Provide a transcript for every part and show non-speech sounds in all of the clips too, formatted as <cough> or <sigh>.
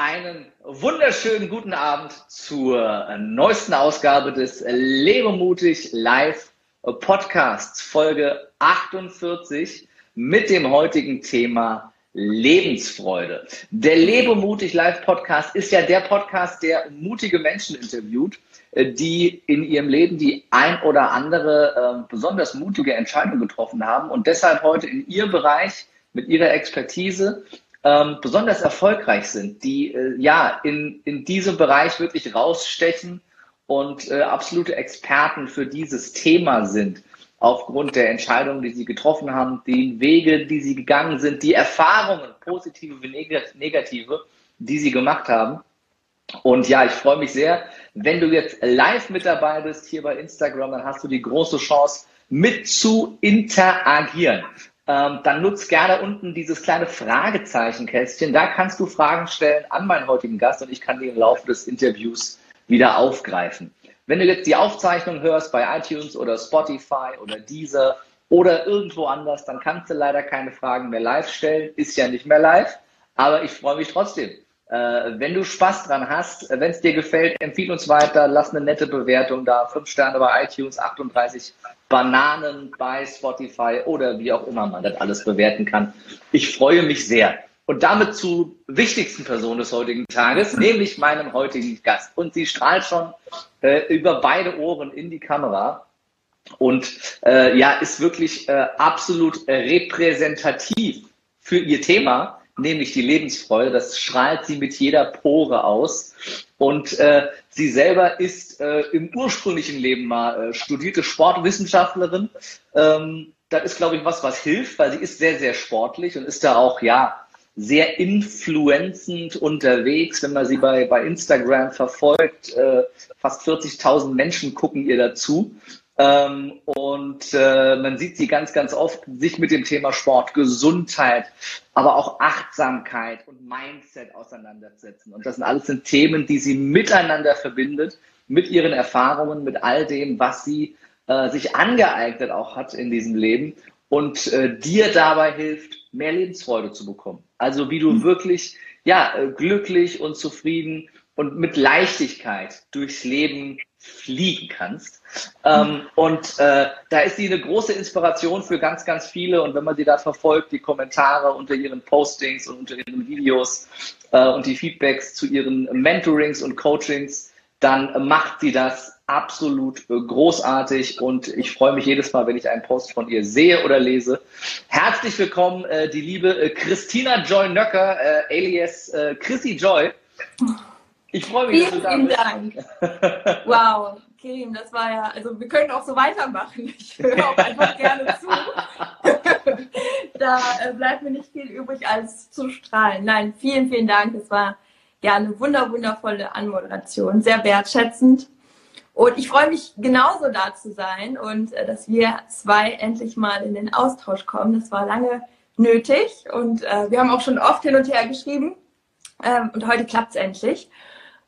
Einen wunderschönen guten Abend zur neuesten Ausgabe des Lebemutig Live Podcasts, Folge 48 mit dem heutigen Thema Lebensfreude. Der Lebemutig Live Podcast ist ja der Podcast, der mutige Menschen interviewt, die in ihrem Leben die ein oder andere äh, besonders mutige Entscheidung getroffen haben und deshalb heute in ihrem Bereich mit ihrer Expertise ähm, besonders erfolgreich sind, die äh, ja in, in diesem Bereich wirklich rausstechen und äh, absolute Experten für dieses Thema sind, aufgrund der Entscheidungen, die sie getroffen haben, die Wege, die sie gegangen sind, die Erfahrungen, positive wie negative, die sie gemacht haben. Und ja, ich freue mich sehr, wenn du jetzt live mit dabei bist hier bei Instagram, dann hast du die große Chance, mit zu interagieren ähm, dann nutzt gerne unten dieses kleine Fragezeichenkästchen. Da kannst du Fragen stellen an meinen heutigen Gast und ich kann die im Laufe des Interviews wieder aufgreifen. Wenn du jetzt die Aufzeichnung hörst bei iTunes oder Spotify oder Deezer oder irgendwo anders, dann kannst du leider keine Fragen mehr live stellen. Ist ja nicht mehr live, aber ich freue mich trotzdem. Äh, wenn du Spaß dran hast, wenn es dir gefällt, empfehle uns weiter, lass eine nette Bewertung da. Fünf Sterne bei iTunes, 38 Bananen bei Spotify oder wie auch immer man das alles bewerten kann. Ich freue mich sehr. Und damit zur wichtigsten Person des heutigen Tages, nämlich meinem heutigen Gast. Und sie strahlt schon äh, über beide Ohren in die Kamera und äh, ja, ist wirklich äh, absolut repräsentativ für ihr Thema nämlich die Lebensfreude. Das strahlt sie mit jeder Pore aus. Und äh, sie selber ist äh, im ursprünglichen Leben mal äh, studierte Sportwissenschaftlerin. Ähm, das ist, glaube ich, was, was hilft, weil sie ist sehr, sehr sportlich und ist da auch, ja, sehr influenzend unterwegs, wenn man sie bei, bei Instagram verfolgt. Äh, fast 40.000 Menschen gucken ihr dazu. Ähm, und äh, man sieht sie ganz, ganz oft sich mit dem Thema Sport, Gesundheit, aber auch Achtsamkeit und Mindset auseinandersetzen. Und das sind alles sind Themen, die sie miteinander verbindet, mit ihren Erfahrungen, mit all dem, was sie äh, sich angeeignet auch hat in diesem Leben und äh, dir dabei hilft, mehr Lebensfreude zu bekommen. Also wie du mhm. wirklich ja äh, glücklich und zufrieden und mit Leichtigkeit durchs Leben fliegen kannst. Ähm, und äh, da ist sie eine große Inspiration für ganz, ganz viele. Und wenn man sie da verfolgt, die Kommentare unter ihren Postings und unter ihren Videos äh, und die Feedbacks zu ihren Mentorings und Coachings, dann macht sie das absolut großartig und ich freue mich jedes Mal, wenn ich einen Post von ihr sehe oder lese. Herzlich willkommen, äh, die liebe äh, Christina Joy Nöcker, äh, alias äh, Chrissy Joy. Ich freue mich, vielen, dass du da vielen bist. Dank. Wow, Kim, das war ja, also wir können auch so weitermachen. Ich höre auch einfach gerne zu. <laughs> da äh, bleibt mir nicht viel übrig, als zu strahlen. Nein, vielen, vielen Dank. Es war ja eine wunder, wundervolle Anmoderation, sehr wertschätzend. Und ich freue mich genauso da zu sein und äh, dass wir zwei endlich mal in den Austausch kommen. Das war lange nötig und äh, wir haben auch schon oft hin und her geschrieben. Ähm, und heute klappt es endlich.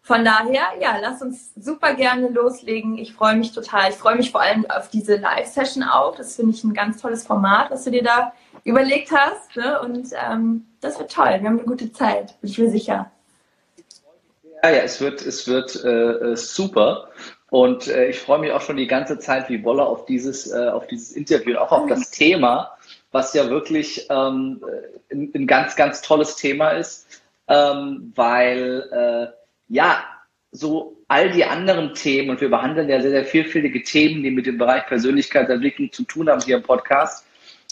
Von daher, ja, lass uns super gerne loslegen. Ich freue mich total. Ich freue mich vor allem auf diese Live-Session auch. Das finde ich ein ganz tolles Format, was du dir da überlegt hast. Ne? Und ähm, das wird toll. Wir haben eine gute Zeit, bin ich mir sicher. Ja, ja, es wird, es wird äh, äh super. Und äh, ich freue mich auch schon die ganze Zeit wie Wolle auf dieses, äh, auf dieses Interview, auch auf das <laughs> Thema, was ja wirklich ähm, ein, ein, ganz, ganz tolles Thema ist, ähm, weil äh, ja, so all die anderen Themen, und wir behandeln ja sehr, sehr vielfältige Themen, die mit dem Bereich Persönlichkeitsentwicklung zu tun haben hier im Podcast,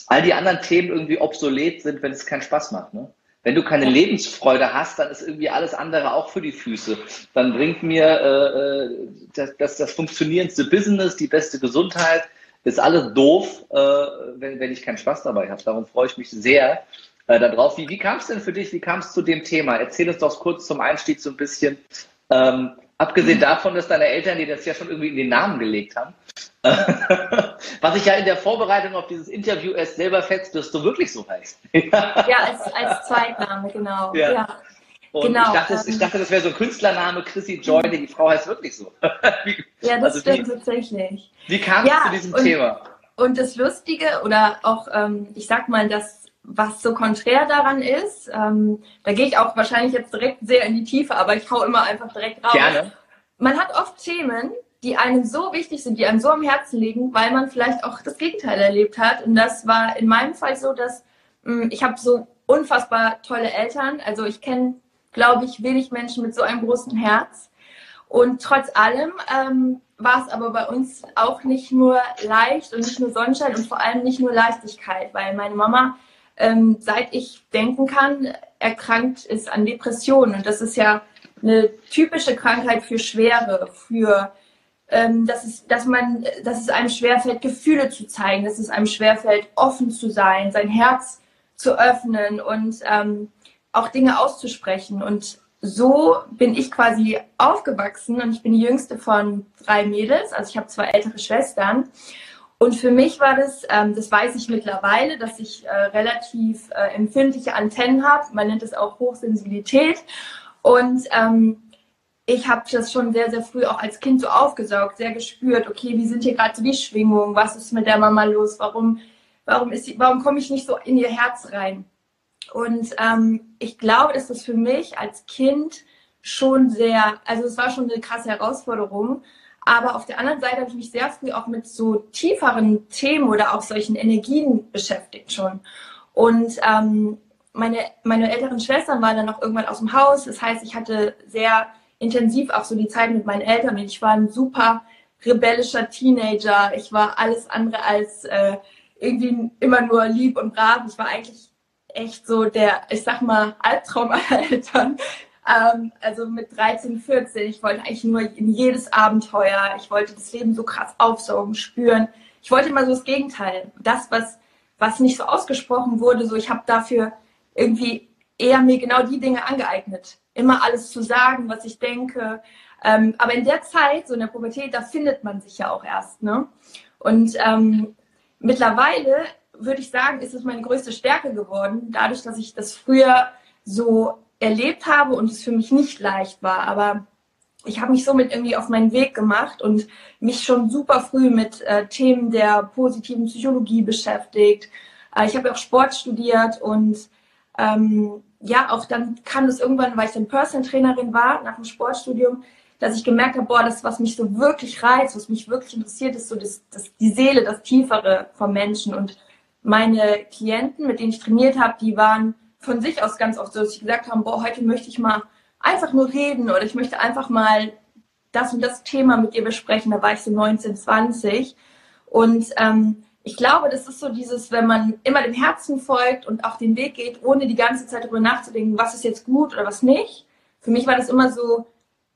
all die anderen Themen irgendwie obsolet sind, wenn es keinen Spaß macht. Ne? Wenn du keine Lebensfreude hast, dann ist irgendwie alles andere auch für die Füße. Dann bringt mir äh, äh das, das, das funktionierendste Business, die beste Gesundheit, ist alles doof, äh, wenn, wenn ich keinen Spaß dabei habe. Darum freue ich mich sehr, äh, darauf. Wie, wie kam es denn für dich? Wie kam es zu dem Thema? Erzähl uns doch kurz zum Einstieg so ein bisschen. Ähm, abgesehen davon, dass deine Eltern dir das ja schon irgendwie in den Namen gelegt haben. <laughs> Was ich ja in der Vorbereitung auf dieses Interview erst selber fest, dass du wirklich so heißt. ja, als, als Zweitname, genau. Ja. ja. Und genau, ich, dachte, ähm, ich dachte, das wäre so ein Künstlername, Chrissy Joy, die Frau heißt wirklich so. <laughs> wie, ja, das also stimmt wie, tatsächlich. Wie kam es ja, zu diesem und, Thema? Und das Lustige oder auch, ähm, ich sag mal, das was so konträr daran ist, ähm, da gehe ich auch wahrscheinlich jetzt direkt sehr in die Tiefe, aber ich hau immer einfach direkt raus. Gerne. Man hat oft Themen, die einem so wichtig sind, die einem so am Herzen liegen, weil man vielleicht auch das Gegenteil erlebt hat. Und das war in meinem Fall so, dass mh, hm, ich habe so unfassbar tolle Eltern. Also ich kenne, glaube ich, wenig Menschen mit so einem großen Herz. Und trotz allem ähm, war es aber bei uns auch nicht nur leicht und nicht nur Sonnenschein und vor allem nicht nur Leichtigkeit, weil meine Mama, ähm, seit ich denken kann, erkrankt ist an Depressionen. Und das ist ja eine typische Krankheit für Schwere, für ähm, dass, es, dass, man, dass es einem schwerfällt, Gefühle zu zeigen, dass es einem schwerfällt, offen zu sein, sein Herz zu öffnen und ähm, auch Dinge auszusprechen. Und so bin ich quasi aufgewachsen und ich bin die jüngste von drei Mädels, also ich habe zwei ältere Schwestern. Und für mich war das, ähm, das weiß ich mittlerweile, dass ich äh, relativ äh, empfindliche Antennen habe. Man nennt es auch Hochsensibilität. Und ähm, ich habe das schon sehr, sehr früh auch als Kind so aufgesaugt, sehr gespürt, okay, wie sind hier gerade so die Schwingungen, was ist mit der Mama los, warum, warum, warum komme ich nicht so in ihr Herz rein? Und ähm, ich glaube, dass das für mich als Kind schon sehr, also es war schon eine krasse Herausforderung, aber auf der anderen Seite habe ich mich sehr früh auch mit so tieferen Themen oder auch solchen Energien beschäftigt schon. Und ähm, meine, meine älteren Schwestern waren dann noch irgendwann aus dem Haus. Das heißt, ich hatte sehr intensiv auch so die Zeit mit meinen Eltern und ich war ein super rebellischer Teenager. Ich war alles andere als äh, irgendwie immer nur lieb und brav. Ich war eigentlich echt so der, ich sag mal, Albtraum aller Eltern. Ähm, also mit 13, 14. Ich wollte eigentlich nur in jedes Abenteuer. Ich wollte das Leben so krass aufsaugen, spüren. Ich wollte immer so das Gegenteil. Das, was, was nicht so ausgesprochen wurde, so ich habe dafür irgendwie eher mir genau die Dinge angeeignet immer alles zu sagen, was ich denke. Ähm, aber in der Zeit, so in der Pubertät, da findet man sich ja auch erst. Ne? Und ähm, mittlerweile würde ich sagen, ist es meine größte Stärke geworden, dadurch, dass ich das früher so erlebt habe und es für mich nicht leicht war. Aber ich habe mich somit irgendwie auf meinen Weg gemacht und mich schon super früh mit äh, Themen der positiven Psychologie beschäftigt. Äh, ich habe auch Sport studiert und ähm, ja, auch dann kam es irgendwann, weil ich dann Personal Trainerin war, nach dem Sportstudium, dass ich gemerkt habe, boah, das, was mich so wirklich reizt, was mich wirklich interessiert, ist so das, das, die Seele, das Tiefere vom Menschen. Und meine Klienten, mit denen ich trainiert habe, die waren von sich aus ganz oft so, dass sie gesagt haben, boah, heute möchte ich mal einfach nur reden oder ich möchte einfach mal das und das Thema mit dir besprechen. Da war ich so 19, 20. Und ähm, ich glaube, das ist so dieses, wenn man immer dem Herzen folgt und auch den Weg geht, ohne die ganze Zeit darüber nachzudenken, was ist jetzt gut oder was nicht. Für mich war das immer so,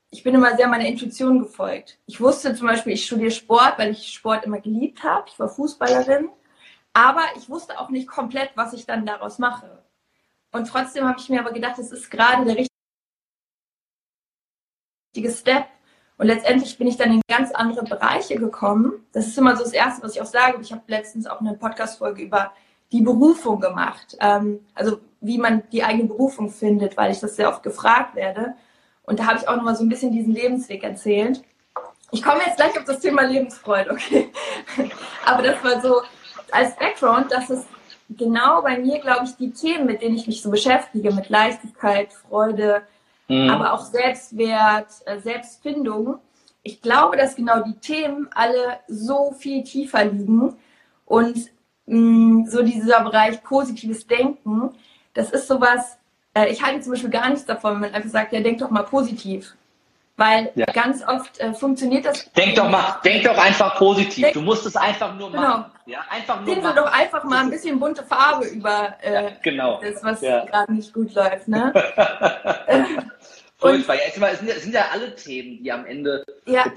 ich bin immer sehr meiner Intuition gefolgt. Ich wusste zum Beispiel, ich studiere Sport, weil ich Sport immer geliebt habe. Ich war Fußballerin. Aber ich wusste auch nicht komplett, was ich dann daraus mache. Und trotzdem habe ich mir aber gedacht, es ist gerade der richtige Step, und letztendlich bin ich dann in ganz andere Bereiche gekommen. Das ist immer so das Erste, was ich auch sage. Ich habe letztens auch eine Podcast-Folge über die Berufung gemacht. Ähm, also wie man die eigene Berufung findet, weil ich das sehr oft gefragt werde. Und da habe ich auch nochmal so ein bisschen diesen Lebensweg erzählt. Ich komme jetzt gleich auf das Thema Lebensfreude, okay? <laughs> Aber das war so als Background, dass es genau bei mir, glaube ich, die Themen, mit denen ich mich so beschäftige, mit Leichtigkeit, Freude, mhm. aber auch Selbstwert, äh, Selbstfindung. Ich glaube, dass genau die Themen alle so viel tiefer liegen und mh, mm, so dieser Bereich positives Denken, das ist sowas, äh, ich halte zum Beispiel gar nichts davon, wenn man einfach sagt, ja, denk doch mal positiv. Weil ja. ganz oft äh, funktioniert das. Denk doch mal, denk doch einfach positiv. Denk, du musst es einfach nur genau. machen. Ja, einfach nur Finden doch einfach mal ein bisschen bunte Farbe über äh, ja, genau. das, was ja. gerade nicht gut läuft. Ne? <laughs> Furchtbar. Ja, es sind, sind ja alle Themen, die am Ende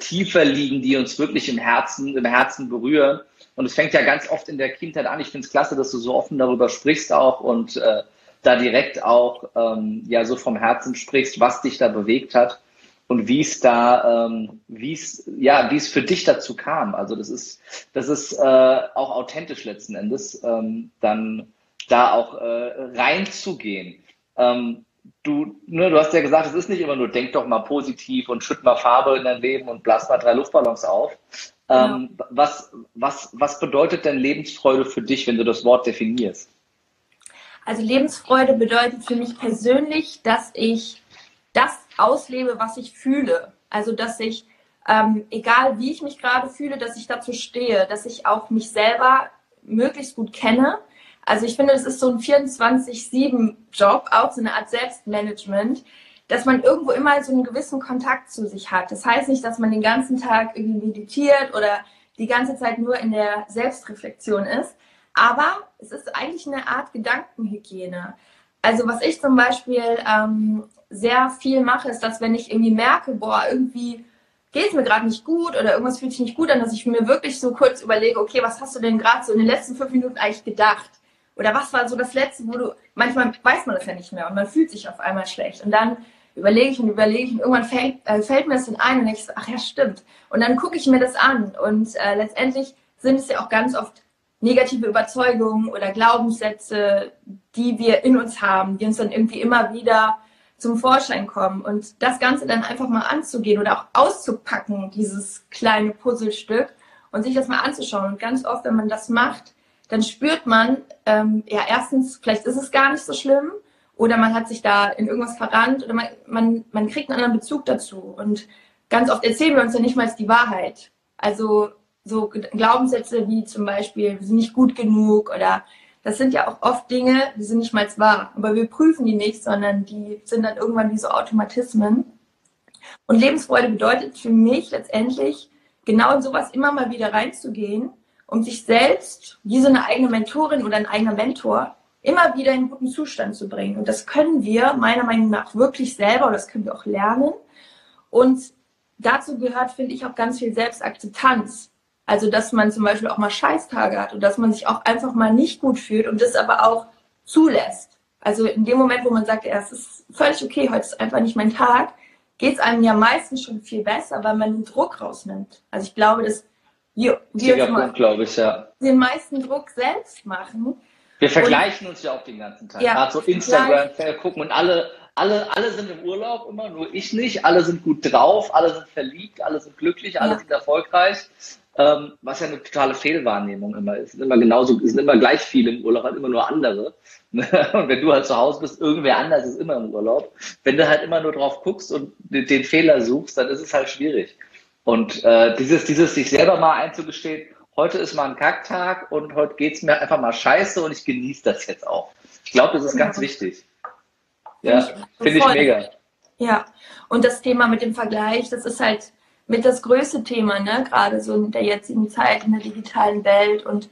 tiefer liegen, die uns wirklich im Herzen, im Herzen berühren. Und es fängt ja ganz oft in der Kindheit an. Ich finde es klasse, dass du so offen darüber sprichst auch und äh, da direkt auch ähm, ja so vom Herzen sprichst, was dich da bewegt hat und wie es da, ähm, wie es ja, wie es für dich dazu kam. Also das ist, das ist äh, auch authentisch letzten Endes, ähm, dann da auch äh, reinzugehen. Ähm, du, ne, du hast ja gesagt, es ist nicht immer nur, denk doch mal positiv und schütt mal Farbe in dein Leben und blas mal drei Luftballons auf. Ähm, ja. was, was, was bedeutet denn Lebensfreude für dich, wenn du das Wort definierst? Also Lebensfreude bedeutet für mich persönlich, dass ich das auslebe, was ich fühle. Also dass ich, ähm, egal wie ich mich gerade fühle, dass ich dazu stehe, dass ich auch mich selber möglichst gut kenne. Also ich finde, das ist so ein 24-7-Job, auch so eine Art Selbstmanagement, dass man irgendwo immer so einen gewissen Kontakt zu sich hat. Das heißt nicht, dass man den ganzen Tag irgendwie meditiert oder die ganze Zeit nur in der Selbstreflexion ist, aber es ist eigentlich eine Art Gedankenhygiene. Also was ich zum Beispiel ähm, sehr viel mache, ist, dass wenn ich irgendwie merke, boah, irgendwie geht es mir gerade nicht gut oder irgendwas fühlt sich nicht gut an, dass ich mir wirklich so kurz überlege, okay, was hast du denn gerade so in den letzten fünf Minuten eigentlich gedacht? Oder was war so das Letzte, wo du, manchmal weiß man das ja nicht mehr und man fühlt sich auf einmal schlecht. Und dann überlege ich und überlege ich und irgendwann fällt, äh, fällt mir das dann ein und ich so, ach ja, stimmt. Und dann gucke ich mir das an und äh, letztendlich sind es ja auch ganz oft negative Überzeugungen oder Glaubenssätze, die wir in uns haben, die uns dann irgendwie immer wieder zum Vorschein kommen. Und das Ganze dann einfach mal anzugehen oder auch auszupacken, dieses kleine Puzzlestück und sich das mal anzuschauen. Und ganz oft, wenn man das macht, dann spürt man, ähm, ja, erstens, vielleicht ist es gar nicht so schlimm oder man hat sich da in irgendwas verrannt oder man, man, man kriegt einen anderen Bezug dazu. Und ganz oft erzählen wir uns ja nicht mal die Wahrheit. Also so Glaubenssätze wie zum Beispiel, wir sind nicht gut genug oder das sind ja auch oft Dinge, die sind nicht mal wahr, aber wir prüfen die nicht, sondern die sind dann irgendwann wie so Automatismen. Und Lebensfreude bedeutet für mich letztendlich, genau in sowas immer mal wieder reinzugehen, um sich selbst, wie so eine eigene Mentorin oder ein eigener Mentor, immer wieder in einen guten Zustand zu bringen. Und das können wir meiner Meinung nach wirklich selber, und das können wir auch lernen. Und dazu gehört, finde ich, auch ganz viel Selbstakzeptanz. Also, dass man zum Beispiel auch mal Scheißtage hat und dass man sich auch einfach mal nicht gut fühlt und das aber auch zulässt. Also in dem Moment, wo man sagt, ja, es ist völlig okay, heute ist einfach nicht mein Tag, geht es einem ja meistens schon viel besser, weil man den Druck rausnimmt. Also ich glaube, dass wir, wir Punkt, glaube ich, ja. den meisten Druck selbst machen. Wir vergleichen und, uns ja auch den ganzen Tag. Ja, so Instagram, gucken und alle, alle, alle sind im Urlaub immer, nur ich nicht. Alle sind gut drauf, alle sind verliebt, alle sind glücklich, alle ja. sind erfolgreich ähm, was ja eine totale Fehlwahrnehmung immer ist. Immer genauso, es sind immer gleich viele im Urlaub, halt immer nur andere. <laughs> und wenn du halt zu Hause bist, irgendwer anders ist immer im Urlaub. Wenn du halt immer nur drauf guckst und den, den Fehler suchst, dann ist es halt schwierig. Und äh, dieses, dieses sich selber mal einzugestehen, heute ist mal ein Kacktag und heute geht's mir einfach mal scheiße und ich genieße das jetzt auch. Ich glaube, das ist ganz wichtig. Ja, finde ich mega. Ja, und das Thema mit dem Vergleich, das ist halt mit das größte Thema, ne? gerade so in der jetzigen Zeit, in der digitalen Welt und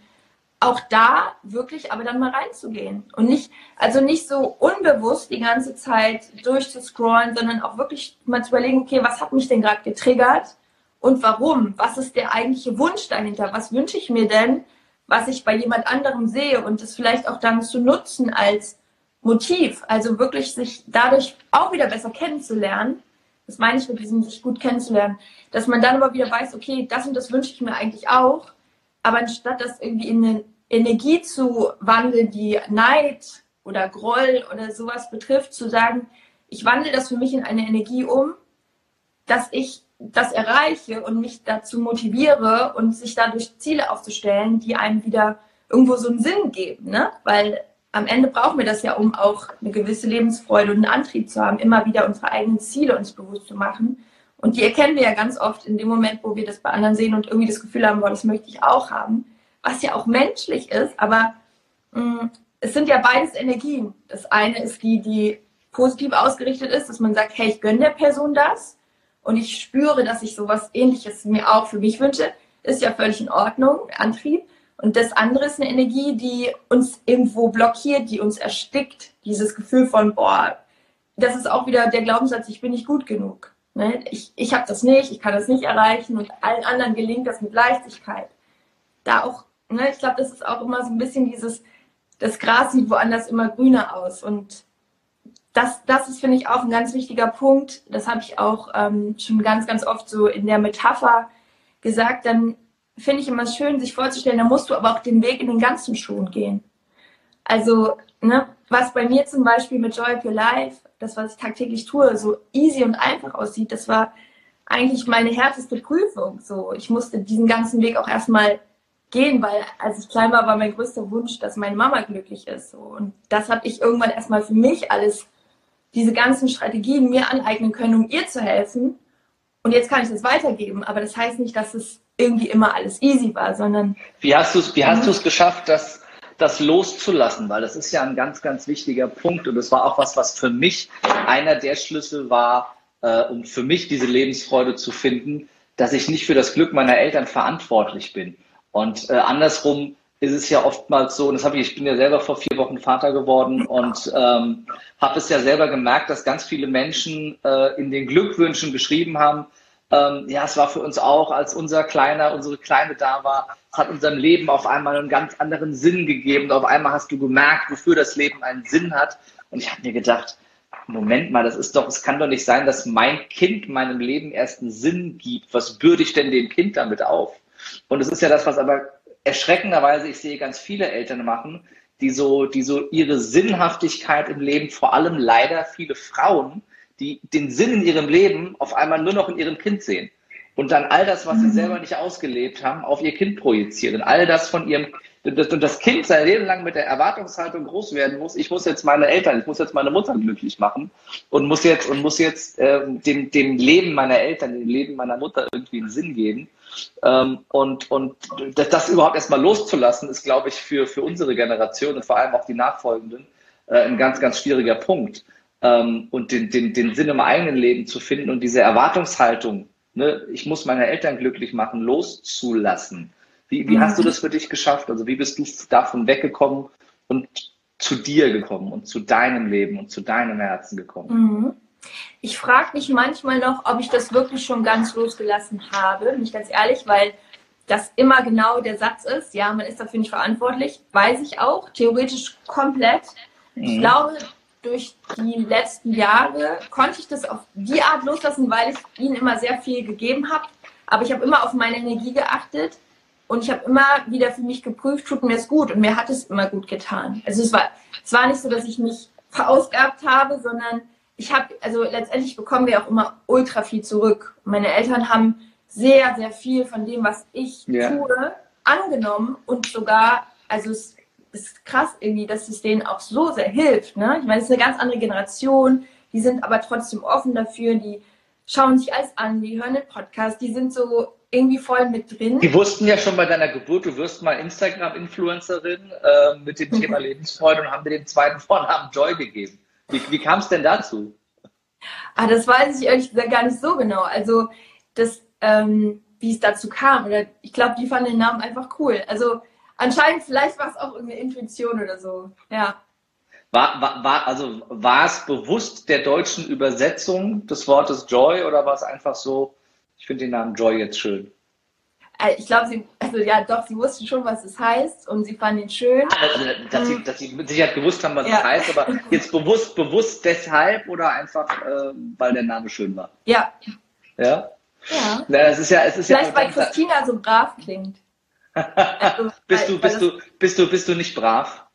auch da wirklich aber dann mal reinzugehen und nicht, also nicht so unbewusst die ganze Zeit durchzuscrollen, sondern auch wirklich mal zu überlegen, okay, was hat mich denn gerade getriggert und warum? Was ist der eigentliche Wunsch dahinter? Was wünsche ich mir denn, was ich bei jemand anderem sehe und das vielleicht auch dann zu nutzen als Motiv, also wirklich sich dadurch auch wieder besser kennenzulernen das meine ich mit diesem sich gut kennenzulernen, dass man dann aber wieder weiß, okay, das und das wünsche ich mir eigentlich auch, aber anstatt das irgendwie in eine Energie zu wandeln, die Neid oder Groll oder sowas betrifft, zu sagen, ich wandle das für mich in eine Energie um, dass ich das erreiche und mich dazu motiviere und sich dadurch Ziele aufzustellen, die einem wieder irgendwo so einen Sinn geben, ne? Weil am Ende brauchen wir das ja, um auch eine gewisse Lebensfreude und einen Antrieb zu haben, immer wieder unsere eigenen Ziele uns bewusst zu machen. Und die erkennen wir ja ganz oft in dem Moment, wo wir das bei anderen sehen und irgendwie das Gefühl haben, boah, das möchte ich auch haben, was ja auch menschlich ist, aber mh, mm, es sind ja beides Energien. Das eine ist die, die positiv ausgerichtet ist, dass man sagt, hey, ich gönne der Person das und ich spüre, dass ich sowas ähnliches mir auch für mich wünsche, ist ja völlig in Ordnung, Antrieb. Und das andere ist eine Energie, die uns irgendwo blockiert, die uns erstickt. Dieses Gefühl von, boah, das ist auch wieder der Glaubenssatz, ich bin nicht gut genug. Ne? Ich, ich habe das nicht, ich kann das nicht erreichen und allen anderen gelingt das mit Leichtigkeit. Da auch, ne, ich glaube, das ist auch immer so ein bisschen dieses, das Gras sieht woanders immer grüner aus. Und das, das ist, finde ich, auch ein ganz wichtiger Punkt. Das habe ich auch ähm, schon ganz, ganz oft so in der Metapher gesagt. Dann finde ich immer schön, sich vorzustellen, da musst du aber auch den Weg in den ganzen Schuhen gehen. Also, ne, was bei mir zum Beispiel mit Joy of Your Life, das, was ich tagtäglich tue, so easy und einfach aussieht, das war eigentlich meine härteste Prüfung. So, ich musste diesen ganzen Weg auch erstmal gehen, weil als ich klein war, war mein größter Wunsch, dass meine Mama glücklich ist. Und das habe ich irgendwann erstmal für mich alles, diese ganzen Strategien mir aneignen können, um ihr zu helfen. Und jetzt kann ich das weitergeben. Aber das heißt nicht, dass es irgendwie immer alles easy war, sondern. Wie hast du es, wie hast du es geschafft, das, das loszulassen? Weil das ist ja ein ganz, ganz wichtiger Punkt. Und das war auch was, was für mich einer der Schlüssel war, äh, um für mich diese Lebensfreude zu finden, dass ich nicht für das Glück meiner Eltern verantwortlich bin. Und äh, andersrum ist es ja oftmals so, und das habe ich, ich bin ja selber vor vier Wochen Vater geworden und ähm, habe es ja selber gemerkt, dass ganz viele Menschen äh, in den Glückwünschen geschrieben haben, ähm, ja, es war für uns auch, als unser Kleiner, unsere Kleine da war, hat unserem Leben auf einmal einen ganz anderen Sinn gegeben. Und auf einmal hast du gemerkt, wofür das Leben einen Sinn hat. Und ich habe mir gedacht, Moment mal, das ist doch, es kann doch nicht sein, dass mein Kind meinem Leben erst einen Sinn gibt. Was bürde ich denn dem Kind damit auf? Und es ist ja das, was aber erschreckenderweise ich sehe ganz viele Eltern machen, die so, die so ihre Sinnhaftigkeit im Leben, vor allem leider viele Frauen, die den Sinn in ihrem Leben auf einmal nur noch in ihrem Kind sehen. Und dann all das, was sie mhm. selber nicht ausgelebt haben, auf ihr Kind projizieren. All das von ihrem, und das Kind sein Leben lang mit der Erwartungshaltung groß werden muss, ich muss jetzt meine Eltern, ich muss jetzt meine Mutter glücklich machen und muss jetzt, und muss jetzt äh, dem, dem Leben meiner Eltern, dem Leben meiner Mutter irgendwie einen Sinn geben. Ähm, und und das, das überhaupt erstmal loszulassen, ist, glaube ich, für, für unsere Generation und vor allem auch die Nachfolgenden äh, ein ganz, ganz schwieriger Punkt. Ähm, und den, den, den Sinn im eigenen Leben zu finden und diese Erwartungshaltung, ne, ich muss meine Eltern glücklich machen, loszulassen. Wie, wie mhm. hast du das für dich geschafft? Also wie bist du davon weggekommen und zu dir gekommen und zu deinem Leben und zu deinem Herzen gekommen? Mhm. Ich frage mich manchmal noch, ob ich das wirklich schon ganz losgelassen habe, bin ich ganz ehrlich, weil das immer genau der Satz ist, ja, man ist dafür nicht verantwortlich, weiß ich auch, theoretisch komplett. Mhm. Ich glaube, durch die letzten Jahre konnte ich das auf die Art loslassen, weil ich ihnen immer sehr viel gegeben habe. Aber ich habe immer auf meine Energie geachtet und ich habe immer wieder für mich geprüft, tut mir es gut und mir hat es immer gut getan. Also es war, es war nicht so, dass ich mich verausgabt habe, sondern ich habe, also letztendlich bekommen wir auch immer ultra viel zurück. Meine Eltern haben sehr, sehr viel von dem, was ich ja. tue, angenommen und sogar, also es ist krass irgendwie, dass es denen auch so sehr hilft. Ne? Ich meine, es ist eine ganz andere Generation, die sind aber trotzdem offen dafür, die schauen sich alles an, die hören den Podcast, die sind so irgendwie voll mit drin. Die wussten ja schon bei deiner Geburt, du wirst mal Instagram-Influencerin äh, mit dem Thema <laughs> Lebensfreude und haben dir den zweiten Vornamen Joy gegeben. Wie, wie kam es denn dazu? Ah, das weiß ich ehrlich gesagt gar nicht so genau. Also, das, ähm, wie es dazu kam, oder ich glaube, die fanden den Namen einfach cool. Also, anscheinend, vielleicht war es auch irgendeine Intuition oder so. Ja. War, war, war, also war es bewusst der deutschen Übersetzung des Wortes Joy oder war es einfach so, ich finde den Namen Joy jetzt schön? Äh, ich glaube, sie, also ja, doch, sie wussten schon, was es heißt und sie fanden ihn schön. Also, dass, sie, dass sie mit Sicherheit gewusst haben, was ja. es heißt, aber jetzt bewusst, bewusst deshalb oder einfach, äh, weil der Name schön war? Ja. Ja? Ja. Na, es ist ja, es ist Vielleicht, ja weil Christina so brav klingt. <laughs> Also, bist, weil, du, bist, du, bist, du, bist du nicht brav?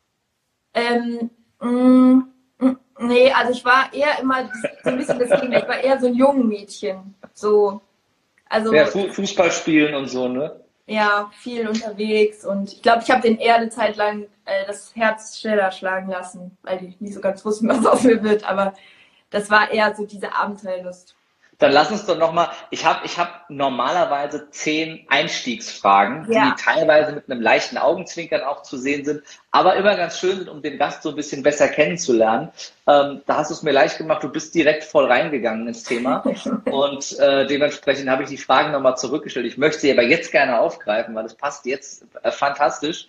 Ähm, mh, mm, mm, nee, also ich war eher immer so ein bisschen das Gegenteil. Ich war eher so ein junges Mädchen. So also, ja, Fußball spielen und so, ne? Ja, viel unterwegs und ich glaube, ich habe den eher eine Zeit lang äh, das Herz schneller schlagen lassen, weil die nicht so ganz wussten, was aus mir wird, aber das war eher so diese Abenteuerlust. Dann lass uns doch nochmal, ich habe ich hab normalerweise zehn Einstiegsfragen, ja. die teilweise mit einem leichten Augenzwinkern auch zu sehen sind, aber immer ganz schön sind, um den Gast so ein bisschen besser kennenzulernen. Ähm, da hast du es mir leicht gemacht, du bist direkt voll reingegangen ins Thema <laughs> und äh, dementsprechend habe ich die Fragen nochmal zurückgestellt. Ich möchte sie aber jetzt gerne aufgreifen, weil es passt jetzt äh, fantastisch.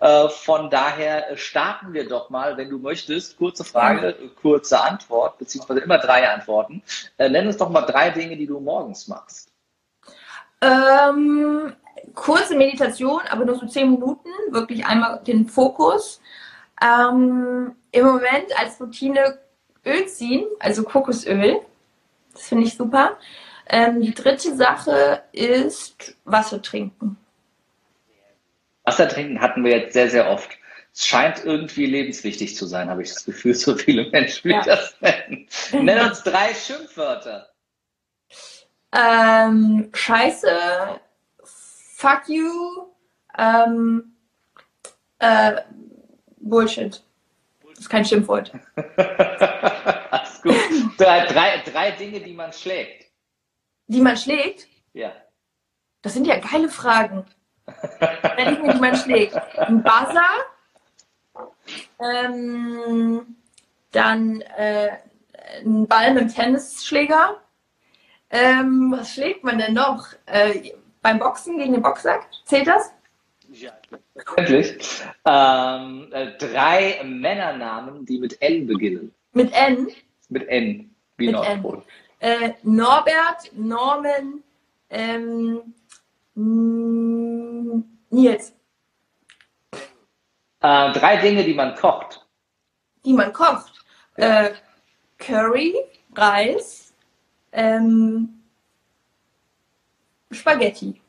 Äh, von daher starten wir doch mal, wenn du möchtest, kurze Frage, kurze Antwort, beziehungsweise immer drei Antworten. Äh, nenn uns doch mal drei Dinge, die du morgens machst. Ähm, kurze Meditation, aber nur so zehn Minuten, wirklich einmal den Fokus. Ähm, Im Moment als Routine Öl ziehen, also Kokosöl. Das finde ich super. Ähm, die dritte Sache ist Wasser trinken. Wasser trinken hatten wir jetzt sehr, sehr oft. Es scheint irgendwie lebenswichtig zu sein, habe ich das Gefühl, so viele Menschen wie ja. das nennen. <laughs> Nenn uns drei Schimpfwörter. Ähm, Scheiße, Fuck you, Ähm, äh, Bullshit. Das ist kein Schimpfwort. <laughs> Alles gut. Drei, drei, Dinge, die man schlägt. Die man schlägt? Ja. Das sind ja geile Fragen. Drei Dinge, die man schlägt. Ein Buzzer. Ähm, dann äh, ein Ball mit einem Tennisschläger. Ähm, was schlägt man denn noch? Äh, beim Boxen gegen den Boxsack? Zählt das? Ja, endlich. Ähm, äh, drei Männernamen, die mit N beginnen. Mit N? Mit N, wie Mit Nordpol. Äh, Norbert, Norman, ähm, Nils. Äh, drei Dinge, die man kocht. Die man kocht. Äh, Curry, Reis, ähm, Spaghetti.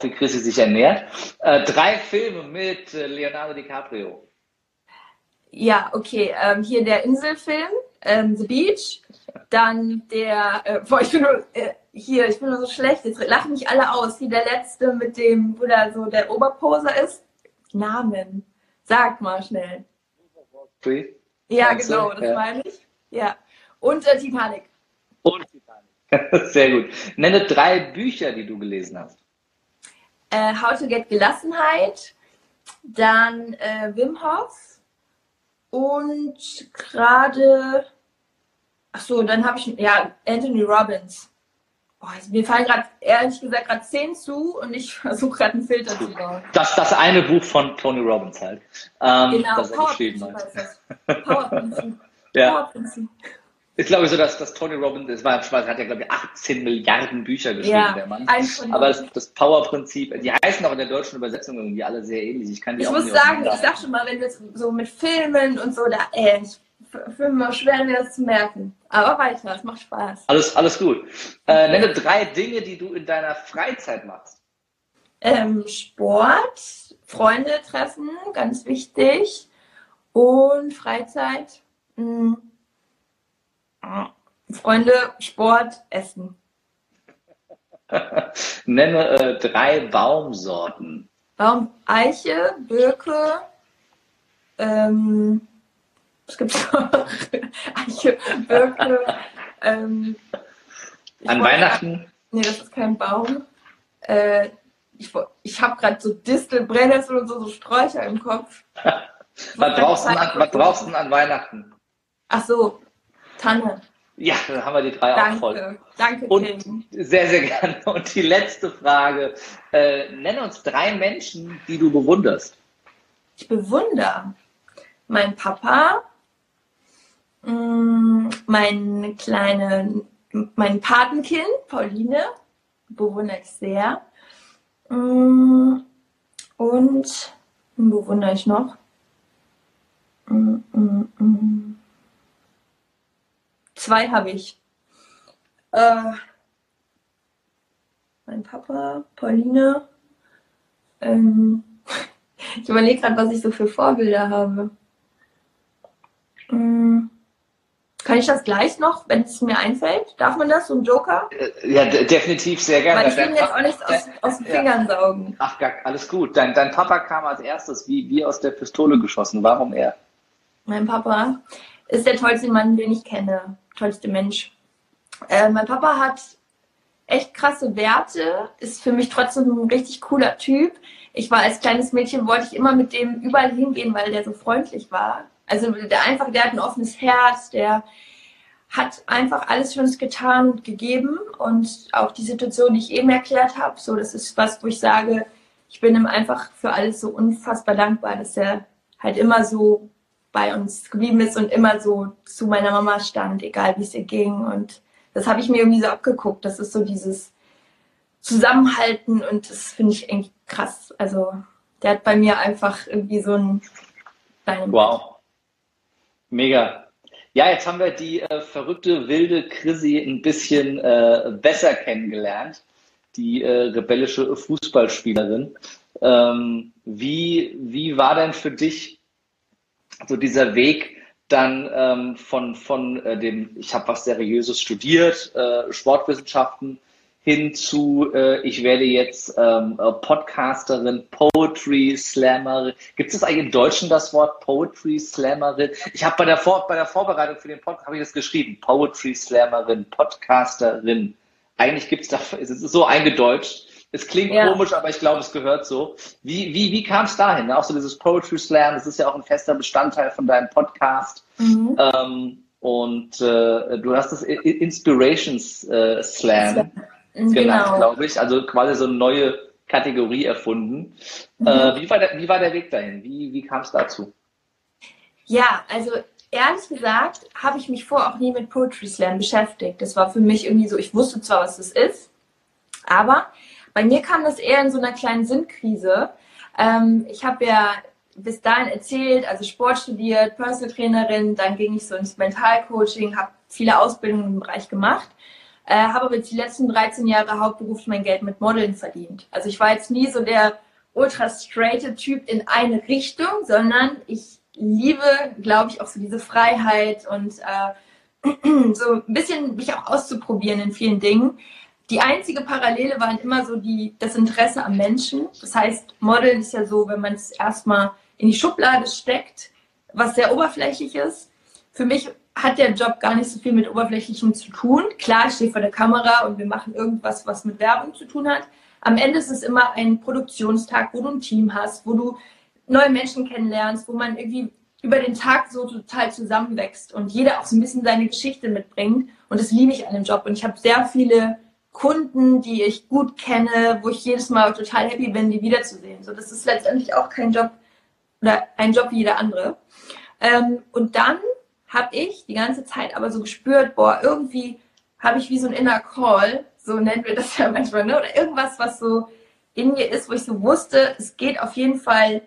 Wie Chrissy sich ernährt. Äh, drei Filme mit äh, Leonardo DiCaprio. Ja, okay. Ähm, hier der Inselfilm, ähm, The Beach. Dann der, äh, boah, ich bin nur, äh, hier, ich bin nur so schlecht. Jetzt lachen mich alle aus. Hier der letzte mit dem, wo da so der Oberposer ist. Namen. Sag mal schnell. Three. Ja, Meinst du? genau, das Ja. meine ich. Ja. Und äh, Titanic. Und Titanic. <laughs> Sehr gut. Nenne drei Bücher, die du gelesen hast. Äh, How to Get Gelassenheit. Dann äh, Wim Hof. Und gerade, ach so, dann habe ich, ja, Anthony Robbins. Boah, mir fallen gerade, ehrlich gesagt, gerade zehn zu und ich <laughs> versuche gerade einen Filter zu bauen. Das, das eine Buch von Tony Robbins halt. Ähm, Genau, das er geschrieben Powerprinzip hat. heißt das. Powerprinzip. <laughs> Ja. Powerprinzip. Ist glaube ich so, dass, dass Tony Robbins, das war, das hat ja glaube ich 18 Milliarden Bücher geschrieben, Ja, der Mann. Aber das, das Power-Prinzip, die heißen auch in der deutschen Übersetzung irgendwie alle sehr ähnlich. Ich kann die Ich auch muss sagen, ich sag schon mal, wenn wir so mit Filmen und so, da, ey, ich finde mir schwer, mir das zu merken. Aber weiter, es macht Spaß. Alles, alles gut. Äh, nenne drei Dinge, die du in deiner Freizeit machst. Ähm, Sport, Freunde treffen, ganz wichtig. Und Freizeit. mh, Freunde, Sport, Essen. <laughs> Nenne äh, drei Baumsorten. Baum, Eiche, Birke, ähm, gibt's noch? <laughs> Eiche, Birke, ähm, An Weihnachten? Nee, das ist kein Baum. Äh, ich ich habe gerade so Distel, Brennnessel und so, so Sträucher im Kopf. <laughs> Was brauchst, du an, was brauchst du denn an Weihnachten? Ach so, Tanne. Ja, dann haben wir die drei auch voll. Danke. Danke, Und Tim. sehr, sehr gerne. Und die letzte Frage. Äh, nenne uns drei Menschen, die du bewunderst. Ich bewundere meinen Papa, mh, mein kleine, mein Patenkind, Pauline, bewundere ich sehr. Mh, Und wen bewundere ich noch? Mh, mh. Zwei habe ich. Äh, mein Papa, Pauline. Ähm, <laughs> ich überlege gerade, was ich so für Vorbilder habe. Hm. Kann ich das gleich noch, wenn es mir einfällt? Darf man das, so ein Joker? Äh, ja, de- definitiv sehr gerne. Weil ich will jetzt auch nichts aus, aus den Ja. Fingern saugen. Ach, alles gut. Dein, dein Papa kam als erstes, wie, wie aus der Pistole geschossen. Warum er? Mein Papa ist der tollste Mann, den ich kenne. Tollste Mensch. Äh, mein Papa hat echt krasse Werte, ist für mich trotzdem ein richtig cooler Typ. Ich war als kleines Mädchen, wollte ich immer mit dem überall hingehen, weil der so freundlich war. Also der einfach, der hat ein offenes Herz, der hat einfach alles für uns getan und gegeben und auch die Situation, die ich eben erklärt habe, so das ist was, wo ich sage, ich bin ihm einfach für alles so unfassbar dankbar, dass er halt immer so bei uns geblieben ist und immer so zu meiner Mama stand, egal wie es ihr ging. Und das habe ich mir irgendwie so abgeguckt. Das ist so dieses Zusammenhalten und das finde ich irgendwie krass. Also der hat bei mir einfach irgendwie so ein Wow. Mega. Ja, jetzt haben wir die äh, verrückte, wilde Chrissy ein bisschen äh, besser kennengelernt, die äh, rebellische Fußballspielerin. Ähm, wie, wie war denn für dich so dieser Weg dann ähm, von, von äh, dem, ich habe was Seriöses studiert, äh, Sportwissenschaften, hin zu, äh, ich werde jetzt ähm, äh, Podcasterin, Poetry Slammerin. Gibt es eigentlich im Deutschen das Wort Poetry Slammerin? Ich habe bei der, bei der Vorbereitung für den Podcast habe ich das geschrieben. Poetry Slammerin, Podcasterin. Eigentlich gibt es da, es ist so eingedeutscht. Es klingt ja. komisch, aber ich glaube, es gehört so. Wie, wie, wie kam es dahin? Auch so dieses Poetry Slam, das ist ja auch ein fester Bestandteil von deinem Podcast. Mhm. Ähm, und äh, du hast das Inspirations äh, Slam genau. genannt, glaube ich. Also quasi so eine neue Kategorie erfunden. Mhm. Äh, wie, war der, wie war der Weg dahin? Wie, wie kam es dazu? Ja, also ehrlich gesagt habe ich mich vorher auch nie mit Poetry Slam beschäftigt. Das war für mich irgendwie so, ich wusste zwar, was das ist, aber bei mir kam das eher in so einer kleinen Sinnkrise. Ähm, ich habe ja bis dahin erzählt, also Sport studiert, Personal Trainerin, dann ging ich so ins Mentalcoaching, habe viele Ausbildungen im Bereich gemacht, äh, habe aber jetzt die letzten 13 Jahre hauptberuflich mein Geld mit Modeln verdient. Also ich war jetzt nie so der ultra straighte Typ in eine Richtung, sondern ich liebe, glaube ich, auch so diese Freiheit und äh, <clears throat> so ein bisschen mich auch auszuprobieren in vielen Dingen. Die einzige Parallele waren immer so die, das Interesse am Menschen. Das heißt, Modeln ist ja so, wenn man es erstmal in die Schublade steckt, was sehr oberflächlich ist. Für mich hat der Job gar nicht so viel mit Oberflächlichem zu tun. Klar, ich stehe vor der Kamera und wir machen irgendwas, was mit Werbung zu tun hat. Am Ende ist es immer ein Produktionstag, wo du ein Team hast, wo du neue Menschen kennenlernst, wo man irgendwie über den Tag so total zusammenwächst und jeder auch so ein bisschen seine Geschichte mitbringt. Und das liebe ich an dem Job. Und ich habe sehr viele Kunden, die ich gut kenne, wo ich jedes Mal total happy bin, die wiederzusehen. So, das ist letztendlich auch kein Job oder ein Job wie jeder andere. Ähm, und dann habe ich die ganze Zeit aber so gespürt, boah, irgendwie habe ich wie so ein Inner Call, so nennen wir das <laughs> ja manchmal, ne? oder irgendwas, was so in mir ist, wo ich so wusste, es geht auf jeden Fall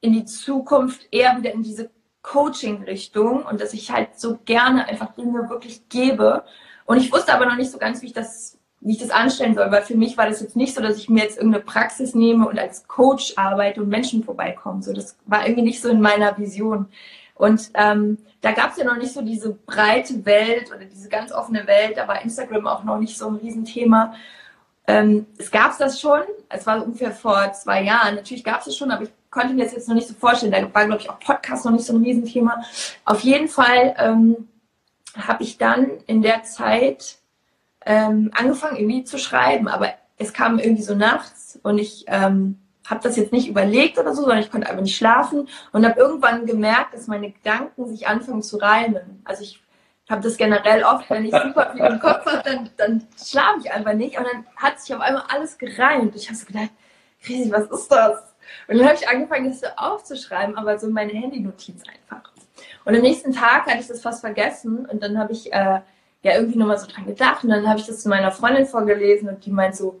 in die Zukunft eher wieder in diese Coaching-Richtung und dass ich halt so gerne einfach Dinge wirklich gebe. Und ich wusste aber noch nicht so ganz, wie ich das wie ich das anstellen soll, weil für mich war das jetzt nicht so, dass ich mir jetzt irgendeine Praxis nehme und als Coach arbeite und Menschen vorbeikommen. So, das war irgendwie nicht so in meiner Vision. Und ähm, da gab es ja noch nicht so diese breite Welt oder diese ganz offene Welt. Da war Instagram auch noch nicht so ein Riesenthema. Ähm, es gab es das schon. Es war ungefähr vor zwei Jahren. Natürlich gab es es schon, aber ich konnte mir das jetzt noch nicht so vorstellen. Da war, glaube ich, auch Podcast noch nicht so ein Riesenthema. Auf jeden Fall ähm, habe ich dann in der Zeit ähm, angefangen irgendwie zu schreiben, aber es kam irgendwie so nachts und ich ähm, habe das jetzt nicht überlegt oder so, sondern ich konnte einfach nicht schlafen und habe irgendwann gemerkt, dass meine Gedanken sich anfangen zu reimen. Also ich habe das generell oft, wenn ich super viel im Kopf habe, dann, dann schlafe ich einfach nicht und dann hat sich auf einmal alles gereimt. Ich habe so gedacht, Risi, was ist das? Und dann habe ich angefangen, das so aufzuschreiben, aber so meine Handy-Notiz einfach. Und am nächsten Tag hatte ich das fast vergessen und dann habe ich äh, ja irgendwie nochmal so dran gedacht. Und dann habe ich das zu meiner Freundin vorgelesen und die meint so,